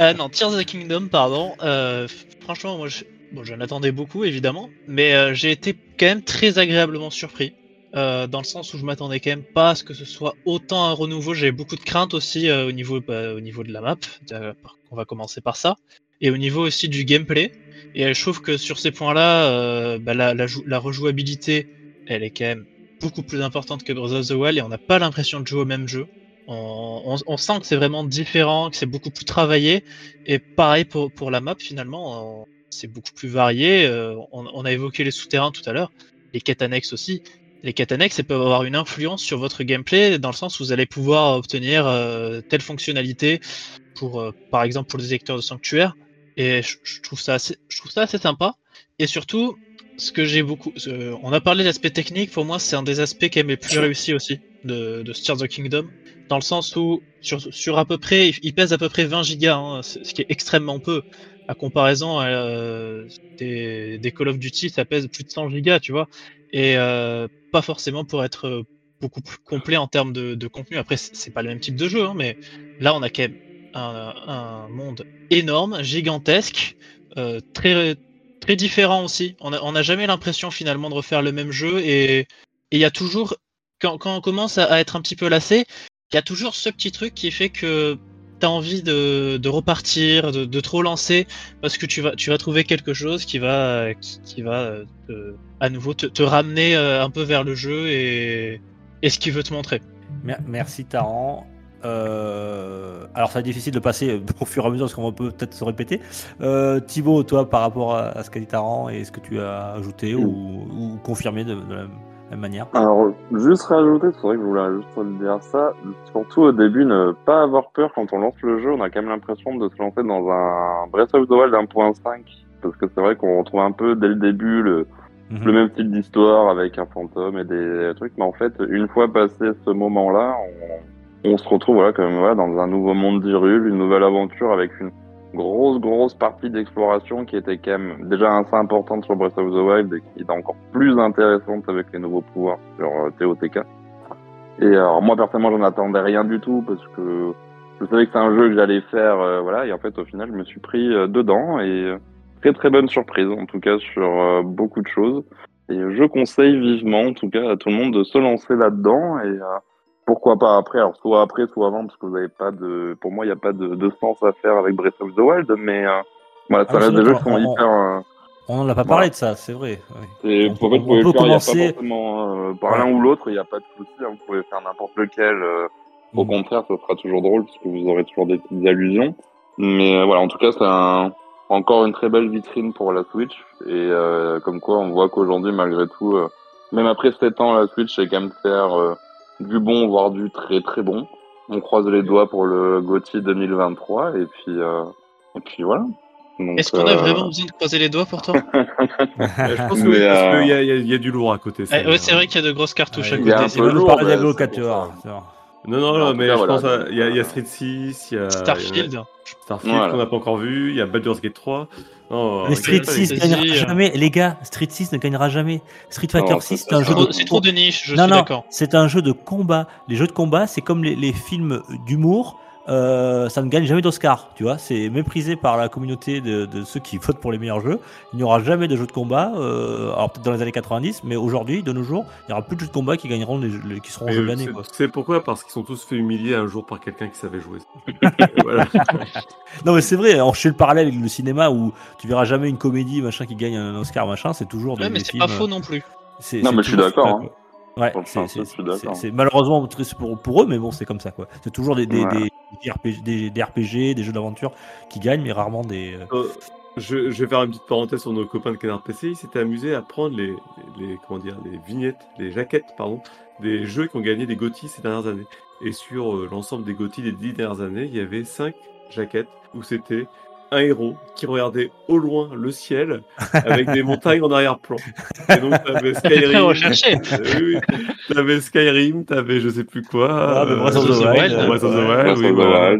Euh, non, Tears of the Kingdom, pardon. Euh, franchement, moi, je, bon, j'en attendais beaucoup, évidemment, mais euh, j'ai été quand même très agréablement surpris. euh, dans le sens où je m'attendais quand même pas à ce que ce soit autant un renouveau. J'avais beaucoup de craintes aussi euh, au, niveau, bah, au niveau de la map. Euh, on va commencer par ça. Et au niveau aussi du gameplay. Et je trouve que sur ces points-là, euh, bah, la, la, la rejouabilité, elle est quand même beaucoup plus importante que Breath of the Wild et on n'a pas l'impression de jouer au même jeu. On, on- on sent que c'est vraiment différent, que c'est beaucoup plus travaillé. Et pareil pour, pour la map, finalement, c'est beaucoup plus varié. Euh, on, on a évoqué les souterrains tout à l'heure, les quêtes aussi. Les quêtes annexes, elles peuvent avoir une influence sur votre gameplay dans le sens où vous allez pouvoir obtenir euh, telle fonctionnalité pour, euh, par exemple, pour les électeurs de sanctuaire. Et je trouve ça assez, je trouve ça assez sympa. Et surtout, ce que j'ai beaucoup, on a parlé de l'aspect technique. Pour moi, c'est un des aspects qui est les plus réussis aussi de, de of Kingdom, dans le sens où sur, sur à peu près, il pèse à peu près 20 gigas, hein, ce qui est extrêmement peu. À comparaison à, euh, des, des Call of Duty, ça pèse plus de 100 gigas, tu vois. Et euh, pas forcément pour être beaucoup plus complet en termes de, de contenu. Après, c'est pas le même type de jeu, hein, mais là, on a quand même un, un monde énorme, gigantesque, euh, très très différent aussi. On a- on n'a jamais l'impression finalement de refaire le même jeu et il y a toujours quand, quand on commence à, être un petit peu lassé, il y a toujours ce petit truc qui fait que tu as envie de, repartir, de, de te relancer parce que tu vas tu vas trouver quelque chose qui va qui, va euh, à nouveau te, ramener euh, un peu vers le jeu et et ce qu'il veut te montrer. Mer- Merci Taran. Euh, alors, ça va être difficile de passer au fur et à mesure parce qu'on peut peut-être se répéter. Euh, Thibaut, toi, par rapport à, à ce qu'a dit Taran, est-ce que tu as ajouté ou, ou confirmé de, de la même manière Alors, juste rajouter, c'est vrai que je voulais juste dire ça. Surtout au début, ne pas avoir peur quand on lance le jeu. On a quand même l'impression de se lancer dans un Breath of the Wild 1.5. Parce que c'est vrai qu'on retrouve un peu dès le début le, Mhm. le même style d'histoire avec un fantôme et des trucs. Mais en fait, une fois passé ce moment-là, on, se retrouve voilà, comme, voilà, dans un nouveau monde d'Hyrule, une nouvelle aventure avec une grosse, grosse partie d'exploration qui était quand même déjà assez importante sur Breath of the Wild et qui est encore plus intéressante avec les nouveaux pouvoirs sur euh, TOTK. Et alors moi personnellement j'en attendais rien du tout parce que je savais que c'est un jeu que j'allais faire, euh, voilà, et en fait au final je me suis pris euh, dedans et euh, très très bonne surprise en tout cas sur euh, beaucoup de choses. Et je conseille vivement en tout cas à tout le monde de se lancer là-dedans et euh, pourquoi pas après, alors soit après, soit avant, parce que vous avez pas de, pour moi, il n'y a pas de, de sens à faire avec Breath of the Wild, mais euh, voilà, ça Ah, reste des jeux qui sont on- hyper. euh, On n'en a pas Voilà. parlé de ça, c'est vrai. ouais. On fait, vous pouvez le faire, a pas commencer- forcément euh, par Ouais. l'un ou l'autre, il n'y a pas de souci, hein, vous pouvez faire n'importe lequel. au Mhm. contraire, ça sera toujours drôle, parce que vous aurez toujours des petites allusions. Mais voilà, en tout cas, c'est un, encore une très belle vitrine pour la Switch, et comme quoi, on voit qu'aujourd'hui, malgré tout, même après 7 ans, la Switch sait quand même faire du bon, voire du très très bon. On croise les doigts pour le GOTY 2023 et puis euh, et puis voilà. Donc, Est-ce qu'on a euh, vraiment besoin de croiser les doigts pourtant Euh, je pense que Mais, oui, parce euh, qu'il y, a- y y du lourd à côté. ça, Eh, Ouais, c'est vrai qu'il y a de grosses cartouches à Ouais, il y a côté. un peu lourd, bah, Non, non, Mais en non, mais cas, je voilà, pense Il y, a- il y a euh, Street 6, il y a. Starfield. Starfield Voilà. qu'on n'a pas encore vu, il y a Baldur's Gate 3. Non, Mais Street regardez pas 6 les- Fantasy, gagnera euh. jamais, les gars. Street 6 ne gagnera jamais. Street Fighter Non, 6, ça, c'est un jeu de Trop- C'est trop de niche, je non, suis d'accord. c'est un jeu de combat. Les jeux de combat, c'est comme les, les films d'humour. Euh, ça ne gagne jamais d'Oscar, tu vois. C'est méprisé par la communauté de, de ceux qui votent pour les meilleurs jeux. Il n'y aura jamais de jeux de combat. euh, alors peut-être dans les années 90, mais aujourd'hui, de nos jours, il n'y aura plus de jeux de combat qui gagneront, les, les- qui seront jeux de l'année. c'est- quoi. C'est pourquoi? Parce qu'ils sont tous fait humilier un jour par quelqu'un qui savait jouer. Non, mais c'est vrai. Alors, je fais le parallèle avec le cinéma où tu verras jamais une comédie machin qui gagne un Oscar machin. C'est toujours des, Ouais, mais c'est pas faux euh, non plus. c'est- Non, mais je suis d'accord, hein. Ouais, c'est- malheureusement triste pour, pour eux, mais bon, c'est comme ça, quoi. C'est toujours des, des, Ouais. des, des RPG, des, jeux d'aventure qui gagnent, mais rarement des. euh, Euh, je, vais faire une petite parenthèse sur nos copains de Canard PC. Ils s'étaient amusés à prendre les, les, comment dire, les vignettes, les jaquettes, pardon, des jeux qui ont gagné des GOTY ces dernières années. Et sur euh, l'ensemble des GOTY des dix dernières années, il y avait cinq jaquettes où c'était un héros qui regardait au loin le ciel avec des montagnes en arrière-plan. Et donc, t'avais Skyrim. recherché. Euh, oui. T'avais Skyrim, t'avais je sais plus quoi. Ah, mais Breath of the euh, Wild, Breath of the. Wild, oui, voilà.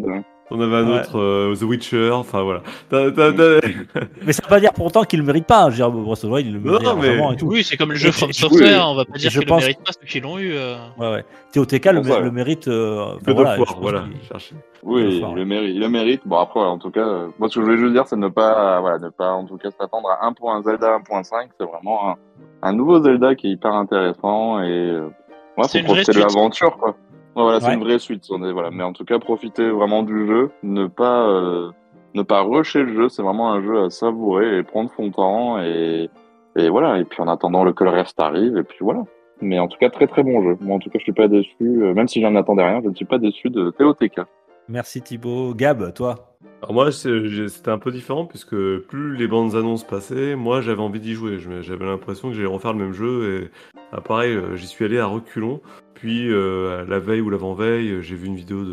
On avait un Ouais. autre, euh, The Witcher, enfin voilà. T'as- t'as- t'as- Mais ça veut pas dire pourtant qu'ils le méritent pas. hein. Je veux dire, Breath of the Wild, ils le Non, méritent non, mais- et tout. Oui, c'est comme le jeu From Software, oui. on va pas dire qu'ils le pense- méritent pas ceux qui l'ont eu. euh. Ouais, ouais. TOTK le, le ouais. mérite. euh, enfin, voilà, pense voilà, qu'il-. Oui, il le mérite. Il le mérite. Bon après, en tout cas, euh, moi ce que je voulais juste dire, c'est ne pas, voilà, ne pas en tout cas s'attendre à un point Zelda 1.5. C'est vraiment un, un nouveau Zelda qui est hyper intéressant et euh, ouais, C'est faut profiter de l'aventure quoi. Voilà, c'est Ouais. une vraie suite. on est- voilà, mais en tout cas, profitez vraiment du jeu. Ne pas, euh, ne pas rusher le jeu. C'est vraiment un jeu à savourer et prendre son temps et et voilà. Et puis en attendant le que le reste arrive et puis voilà. Mais en tout cas, très très bon jeu. Moi, en tout cas, je suis pas déçu. euh, Même si j'en attendais rien, je ne suis pas déçu de TOTK. Merci Thibaut. Gab, toi? Alors moi, c'était un peu différent puisque plus les bandes annonces passaient, moi j'avais envie d'y jouer. J'avais l'impression que j'allais refaire le même jeu et ah, pareil, euh, j'y suis allé à reculons. Puis euh, la veille ou l'avant-veille, j'ai vu une vidéo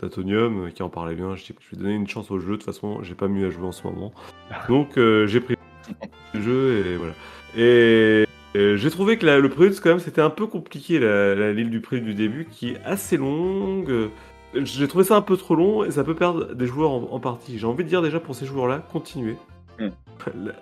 d'Atonium euh, qui en parlait bien. Je dis, je vais donner une chance au jeu. De toute façon, j'ai pas mieux à jouer en ce moment. Donc euh, j'ai pris le jeu et voilà. Et j'ai trouvé que la- le prélude, quand même, c'était un peu compliqué, la, la du prélude du début, qui est assez longue. Euh, J'ai trouvé ça un peu trop long et ça peut perdre des joueurs en, en partie. J'ai envie de dire déjà pour ces joueurs-là, continuez. Mm. Le,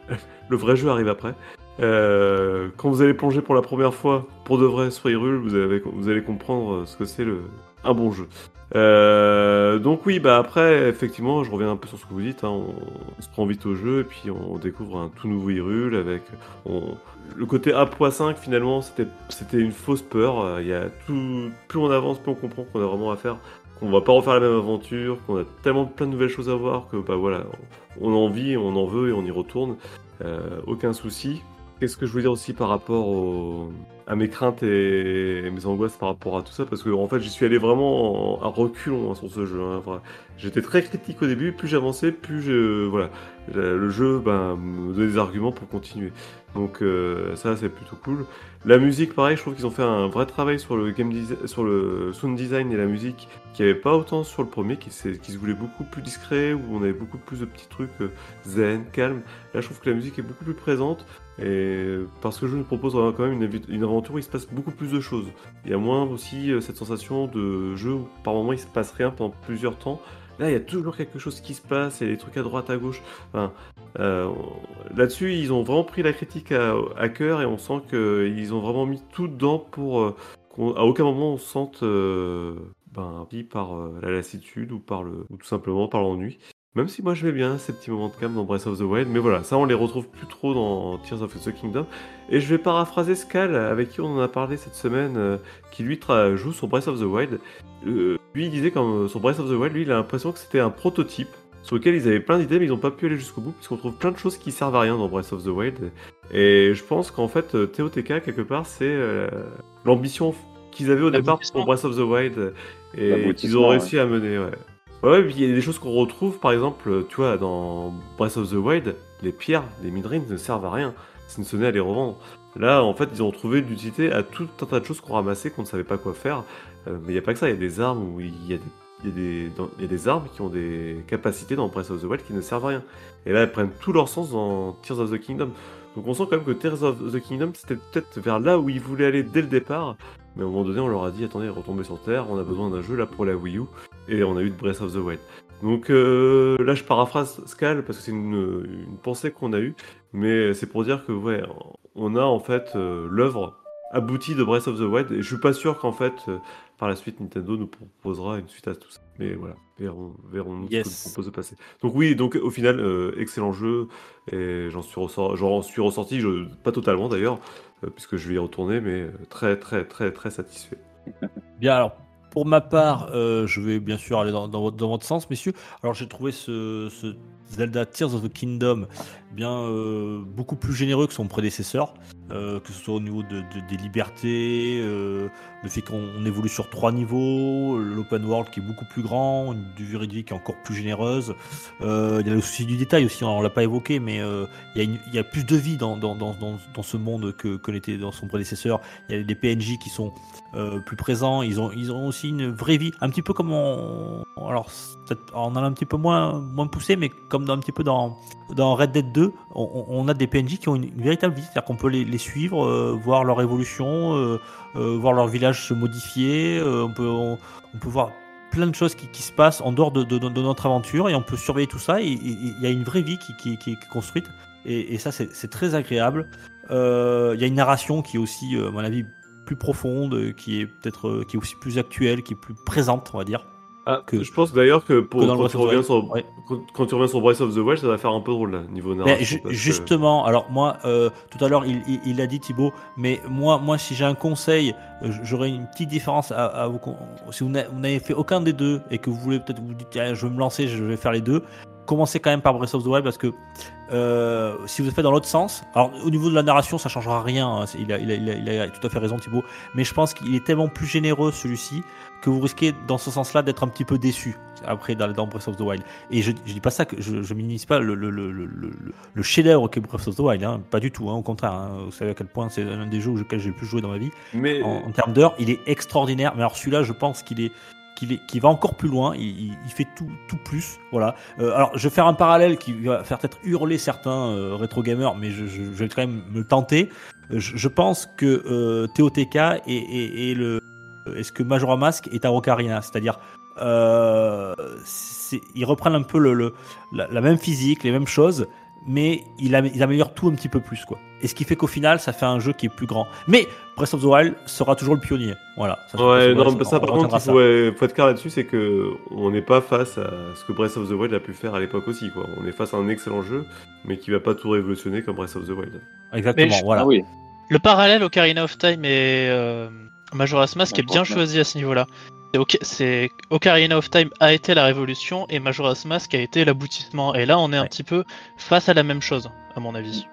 le vrai jeu arrive après. Euh, quand vous allez plonger pour la première fois, pour de vrai, sur Hyrule, vous, avez, vous allez comprendre ce que c'est le, un bon jeu. Euh, donc oui, bah après, effectivement, je reviens un peu sur ce que vous dites. hein, on, on se prend vite au jeu et puis on découvre un tout nouveau Hyrule avec on- le côté 1.5 finalement, c'était c'était une fausse peur. Euh, Il y a tout, plus on avance, plus on comprend qu'on a vraiment à faire, qu'on va pas refaire la même aventure, qu'on a tellement plein de nouvelles choses à voir que bah voilà, on, en vit, on en veut et on y retourne. Euh, aucun souci. Qu'est-ce que je voulais dire aussi par rapport à mes craintes et mes angoisses par rapport à tout ça? Parce que en fait, j'y suis allé vraiment en- à reculons hein, sur ce jeu. hein. J'étais très critique au début, plus j'avançais, plus je voilà, le jeu ben, me donnait des arguments pour continuer. Donc euh, ça, c'est plutôt cool. La musique, pareil, je trouve qu'ils ont fait un vrai travail sur le game sur le sound design et la musique, qui avait pas autant sur le premier, qui, se voulait beaucoup plus discret, où on avait beaucoup plus de petits trucs euh, zen, calme. Là, je trouve que la musique est beaucoup plus présente. Et parce que jeu nous propose quand même une aventure où il se passe beaucoup plus de choses. Il y a moins aussi euh, cette sensation de jeu où par moment il se passe rien pendant plusieurs temps. Là, il y a toujours quelque chose qui se passe, il y a des trucs à droite, à gauche. Euh, Là-dessus, ils ont vraiment pris la critique à, cœur et on sent qu'ils ont vraiment mis tout dedans pour euh, qu'à aucun moment on se sente euh, ben, par euh, la lassitude ou, par le, ou tout simplement par l'ennui. Même si moi je vais bien ces petits moments de calme dans Breath of the Wild, mais voilà, ça on les retrouve plus trop dans Tears of the Kingdom. Et je vais paraphraser Scal, avec qui on en a parlé cette semaine, euh, qui lui joue sur Breath of the Wild. Euh, lui il disait quand sur Breath of the Wild, lui il a l'impression que c'était un prototype sur lequel ils avaient plein d'idées mais ils n'ont pas pu aller jusqu'au bout puisqu'on trouve plein de choses qui servent à rien dans Breath of the Wild. Et je pense qu'en fait TOTK quelque part c'est euh, l'ambition qu'ils avaient au départ pour. Breath of the Wild et qu'ils ont ouais. réussi à mener. Ouais. Ouais, puis il y a des choses qu'on retrouve, par exemple, tu vois, dans Breath of the Wild, les pierres, les midrines ne servent à rien, si ce n'est à les revendre. Là, en fait, ils ont trouvé l'utilité à tout un tas de choses qu'on ramassait, qu'on ne savait pas quoi faire. Euh, mais il n'y a pas que ça, il y a des armes où il y a des, il y a des armes qui ont des capacités dans Breath of the Wild qui ne servent à rien. Et là, elles prennent tout leur sens dans Tears of the Kingdom. Donc on sent quand même que Tears of the Kingdom, c'était peut-être vers là où ils voulaient aller dès le départ. Mais à un moment donné, on leur a dit, attendez, retombez sur Terre, on a besoin d'un jeu là pour la Wii U. Et on a eu de Breath of the Wild. Donc euh, là, je paraphrase Scal parce que c'est une, une pensée qu'on a eue, mais c'est pour dire que ouais, on a en fait euh, l'œuvre aboutie de Breath of the Wild, et je suis pas sûr qu'en fait euh, par la suite Nintendo nous proposera une suite à tout ça. Mais voilà, verrons, verrons nous ce que Yes. nous propose de passer. Donc oui, donc au final, excellent jeu, et j'en suis, ressor- j'en suis ressorti, je, pas totalement d'ailleurs, puisque je vais y retourner, mais très très très très satisfait. Bien, alors, pour ma part, euh, je vais bien sûr aller dans, votre, sens, messieurs. Alors, j'ai trouvé ce Zelda Tears of the Kingdom bien euh, beaucoup plus généreux que son prédécesseur, euh, que ce soit au niveau de, de- des libertés, euh, le fait qu'on on évolue sur trois niveaux, l'open world qui est beaucoup plus grand, une durée de vie qui est encore plus généreuse. Il y a le souci du détail aussi, on l'a pas évoqué, mais il, y a plus de vie dans, dans, dans, ce monde que, que l'était dans son prédécesseur. Il y a des PNJ qui sont plus présents. Ils ont, ils ont aussi une vraie vie, un petit peu comme on, alors en a un petit peu moins, moins poussé, mais comme dans, un petit peu dans, Red Dead 2, on, a des PNJ qui ont une, véritable vie, c'est-à-dire qu'on peut les, suivre, euh, voir leur évolution, euh, euh, voir leur village se modifier. on peut, voir plein de choses qui, se passent en dehors de, notre aventure et on peut surveiller tout ça. Il y a une vraie vie qui, est construite et, et ça c'est très agréable. Il y a une narration qui est aussi, à mon avis, plus profonde, qui est peut-être qui est aussi plus actuelle, qui est plus présente, on va dire. Ah, Que- je pense d'ailleurs que, pour, que quand, tu reviens sur, Ouais. quand, quand tu reviens sur Breath of the Wild, ça va faire un peu drôle là, niveau narration. Que- justement, alors moi, euh, tout à l'heure, il, il, il a dit Thibaut, mais moi, moi, si j'ai un conseil, euh, j'aurais une petite différence à, à vous. Si vous n'a- vous n'avez fait aucun des deux et que vous voulez peut-être vous dites, Tiens, je vais me lancer, je vais faire les deux. Commencez quand même par Breath of the Wild parce que euh, si vous êtes fait dans l'autre sens, alors au niveau de la narration, ça changera rien. hein, il, a, il, a, il, a, il a tout à fait raison Thibaut, mais je pense qu'il est tellement plus généreux celui-ci que vous risquez dans ce sens-là d'être un petit peu déçu après dans, dans Breath of the Wild. Et je, je dis pas ça que je, je minimise pas le, le, le, le, le, le chef-d'œuvre qu'est Breath of the Wild, hein, pas du tout, hein, au contraire. vous savez à quel point c'est l'un des jeux auxquels j'ai le plus joué dans ma vie. Mais En, en termes d'heures, il est extraordinaire. Mais alors celui-là, je pense qu'il est est, qu'il va encore plus loin. Il, fait tout, tout plus. Voilà. Euh, alors, je vais faire un parallèle qui va faire peut-être hurler certains euh, rétro gamers, mais je, vais quand même me tenter. Euh, Je, pense que euh, TOTK et le est-ce que Majora Mask est à Ocarina, c'est-à-dire c'est- ils reprennent un peu la même physique, les mêmes choses, mais ils, am- ils améliorent tout un petit peu plus quoi. Et ce qui fait qu'au final, ça fait un jeu qui est plus grand. Mais Breath of the Wild sera toujours le pionnier. Voilà. Ça, Ouais, non, ça, par contre, il faut, ouais, faut être clair là-dessus, c'est que on n'est pas face à ce que Breath of the Wild a pu faire à l'époque aussi, quoi. On est face à un excellent jeu, mais qui va pas tout révolutionner comme Breath of the Wild. Exactement. Je- Voilà. Ah oui. Le parallèle Ocarina of Time et euh, Majora's Mask est bien choisi à ce niveau-là. C'est Ok- C'est Ocarina of Time a été la révolution et Majora's Mask a été l'aboutissement. Et là, on est un Ouais. petit peu face à la même chose, à mon avis.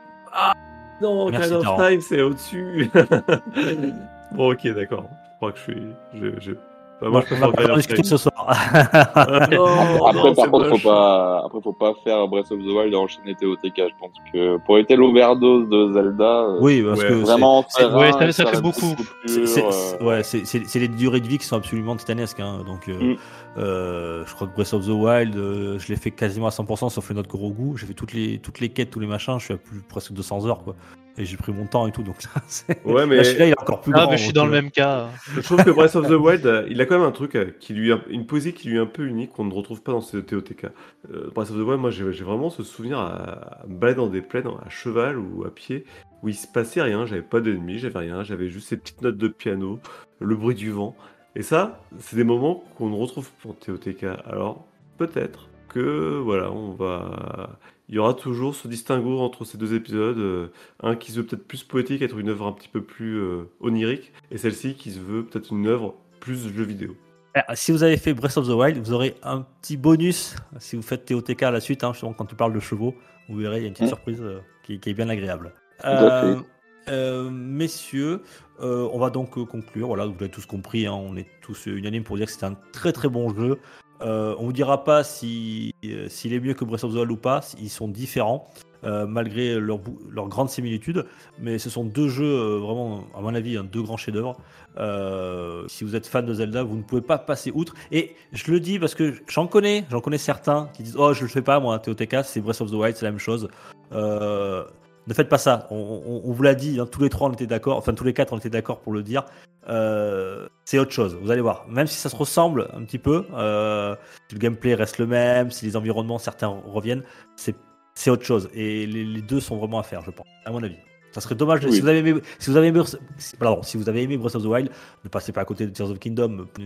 Non, Merci, Ocarina of. Time, c'est au-dessus. bon, ok, d'accord. Je crois que je suis. Je, je... Bah, moi, je on préfère va pas of discuter ce soir. Non, Après, non, par contre, moche. faut pas, après, faut pas faire Breath of the Wild et enchaîner TOTK. Je pense que pour éviter l'overdose de Zelda, euh, oui, parce Ouais, que vraiment, ouais, ça- fait beaucoup. c'est- euh, c'est- ouais, c'est c'est- c'est les durées de vie qui sont absolument titanesques. hein. Donc, euh, Mm. euh, je crois que Breath of the Wild, euh, je l'ai fait quasiment à 100%, sauf les notes gros goût. J'ai fait toutes les, toutes les quêtes, tous les machins. Je suis à plus presque 200 heures, quoi. Et j'ai pris mon temps et tout. Donc, c'est- Ouais, mais là, celui-là, il est encore plus Ah, grand. mais je suis dans le euh, même cas. je trouve que Breath of the Wild, euh, il a quand même un truc euh, qui lui, a- une poésie qui lui est un peu unique, qu'on ne retrouve pas dans ces TOTK. Euh, Breath of the Wild, moi, j'ai j'ai vraiment ce souvenir à, à me balader dans des plaines à cheval ou à pied où il se passait rien, j'avais pas d'ennemis, j'avais rien, j'avais juste ces petites notes de piano, le bruit du vent. Et ça, c'est des moments qu'on ne retrouve pas en TOTK. Alors, peut-être que, voilà, on va. Il y aura toujours ce distinguo entre ces deux épisodes, euh, un qui se veut peut-être plus poétique, être une œuvre un petit peu plus euh, onirique, et celle-ci qui se veut peut-être une œuvre plus jeu vidéo. Ah, Si vous avez fait Breath of the Wild, vous aurez un petit bonus si vous faites TOTK à la suite, hein, justement, quand tu parles de chevaux. Vous verrez, il y a une petite surprise euh, qui, qui est bien agréable. messieurs, euh, on va donc conclure. Voilà, vous l'avez tous compris, hein, on est tous unanimes pour dire que c'est un très très bon jeu. Euh, on vous dira pas si euh, s'il est mieux que Breath of the Wild ou pas. Ils sont différents. euh, malgré leur, grande similitude, mais ce sont deux jeux vraiment, à mon avis, hein, deux grands chefs-d'œuvre. Si vous êtes fan de Zelda, vous ne pouvez pas passer outre. Et je le dis parce que j'en connais, j'en connais certains qui disent Oh, je le fais pas, moi, TOTK, c'est Breath of the Wild, c'est la même chose. Ne faites pas ça. On, vous l'a dit, hein, tous les trois, on était d'accord, enfin, tous les quatre, on était d'accord pour le dire. Euh, c'est autre chose, vous allez voir. Même si ça se ressemble un petit peu, euh, si le gameplay reste le même, si les environnements, certains reviennent, c'est c'est autre chose. Et les deux sont vraiment à faire, je pense, à mon avis. Ça serait dommage. Oui. Si, vous avez aimé, si, vous avez aimé, si- pardon, si vous avez aimé Breath of the Wild, ne passez pas à côté de Tears of Kingdom. Ne,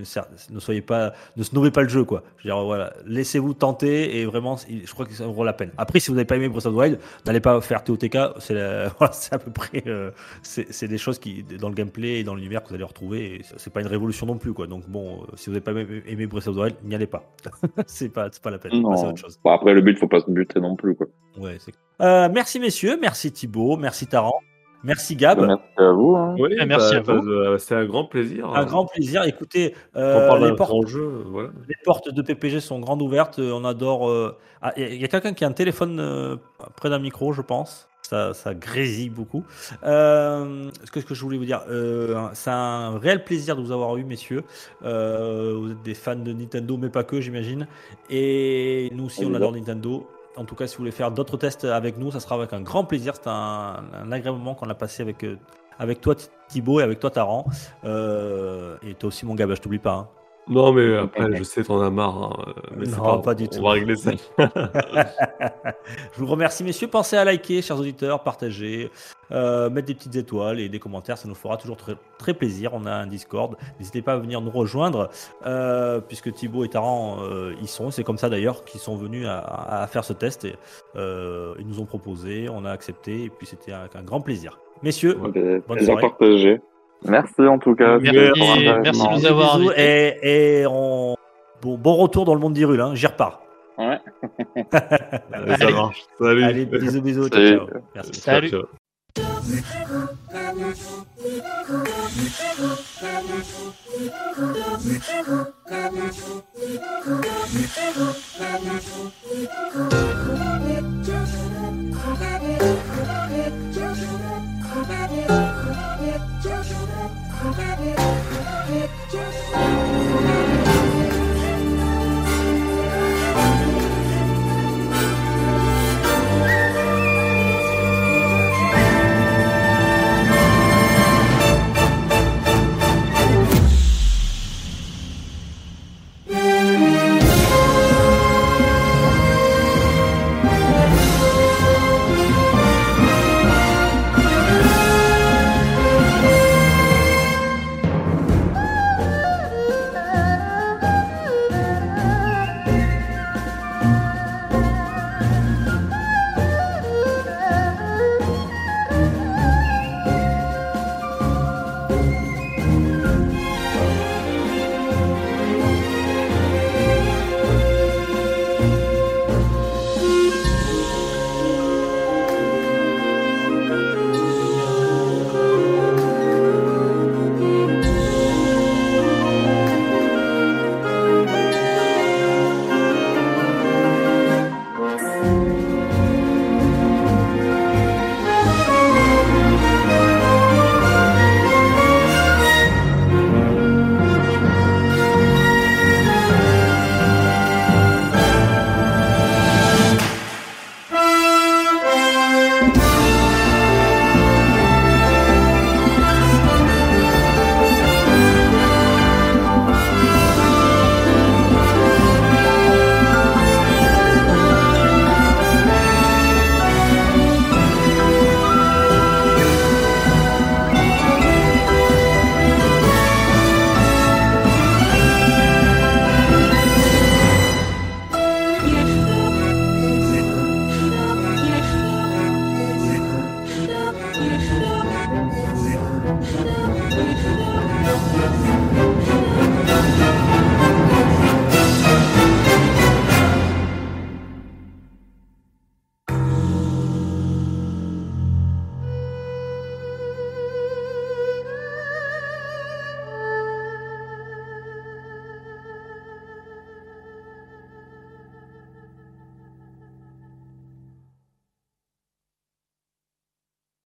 ne soyez pas, ne snobez pas le jeu, quoi. Je veux dire, voilà, laissez-vous tenter et vraiment, il- je crois que ça vaut la peine. Après, si vous n'avez pas aimé Breath of the Wild, n'allez pas faire TOTK. C'est voilà, à peu près, euh, c'est des choses qui, dans le gameplay et dans l'univers que vous allez retrouver. et c'est- pas une révolution non plus, quoi. Donc bon, euh, si vous n'avez pas aimé, aimé Breath of the Wild, n'y allez pas. c'est pas, c'est pas la peine. Passez à Non. autre chose. Bon, après, le but, faut pas se buter non plus, quoi. Ouais, c'est- Euh, merci messieurs, merci Thibaut, merci Taran, merci Gab. Merci à vous. hein. Oui, merci à vous. euh, C'est un grand plaisir. Un grand plaisir. Écoutez, euh, les, portes, grand jeu, voilà. les portes de PPG sont grandes ouvertes. euh, On adore. euh, ah, Il y a quelqu'un qui a un téléphone euh, près d'un micro, je pense. Ça, ça grésille beaucoup. Euh, ce que, je voulais vous dire, euh, c'est un réel plaisir de vous avoir eu, messieurs. Euh, vous êtes des fans de Nintendo, mais pas que, j'imagine. Et nous aussi, on adore Nintendo. En tout cas, si vous voulez faire d'autres tests avec nous, ça sera avec un grand plaisir. C'est un, agréable moment qu'on a passé avec, euh, avec toi, Thibaut, et avec toi, Taran. Euh, et toi aussi, mon gars, bah, je t'oublie pas. hein. Non, mais après, je sais, t'en as marre. hein, euh, Mais c'est Non, pas, pas du on tout. va régler ça. je vous remercie, messieurs. Pensez à liker, chers auditeurs, partager, euh, mettre des petites étoiles et des commentaires. Ça nous fera toujours très, très plaisir. On a un Discord. N'hésitez pas à venir nous rejoindre, euh, puisque Thibaut et Taran euh, y sont. C'est comme ça d'ailleurs qu'ils sont venus à, à faire ce test. Et, euh, ils nous ont proposé, on a accepté, et puis c'était un grand plaisir. Messieurs, Ouais. Bonne soirée. partagé. Merci en tout cas. Merci, merci de nous avoir invités. et, et on... bon, bon retour dans le monde d'Hyrule. Hein. J'y repars. Ouais. Allez, ça marche. Salut. Allez, bisous, bisous. Ciao, Salut. ciao. Merci. Ciao, Salut. ciao. Just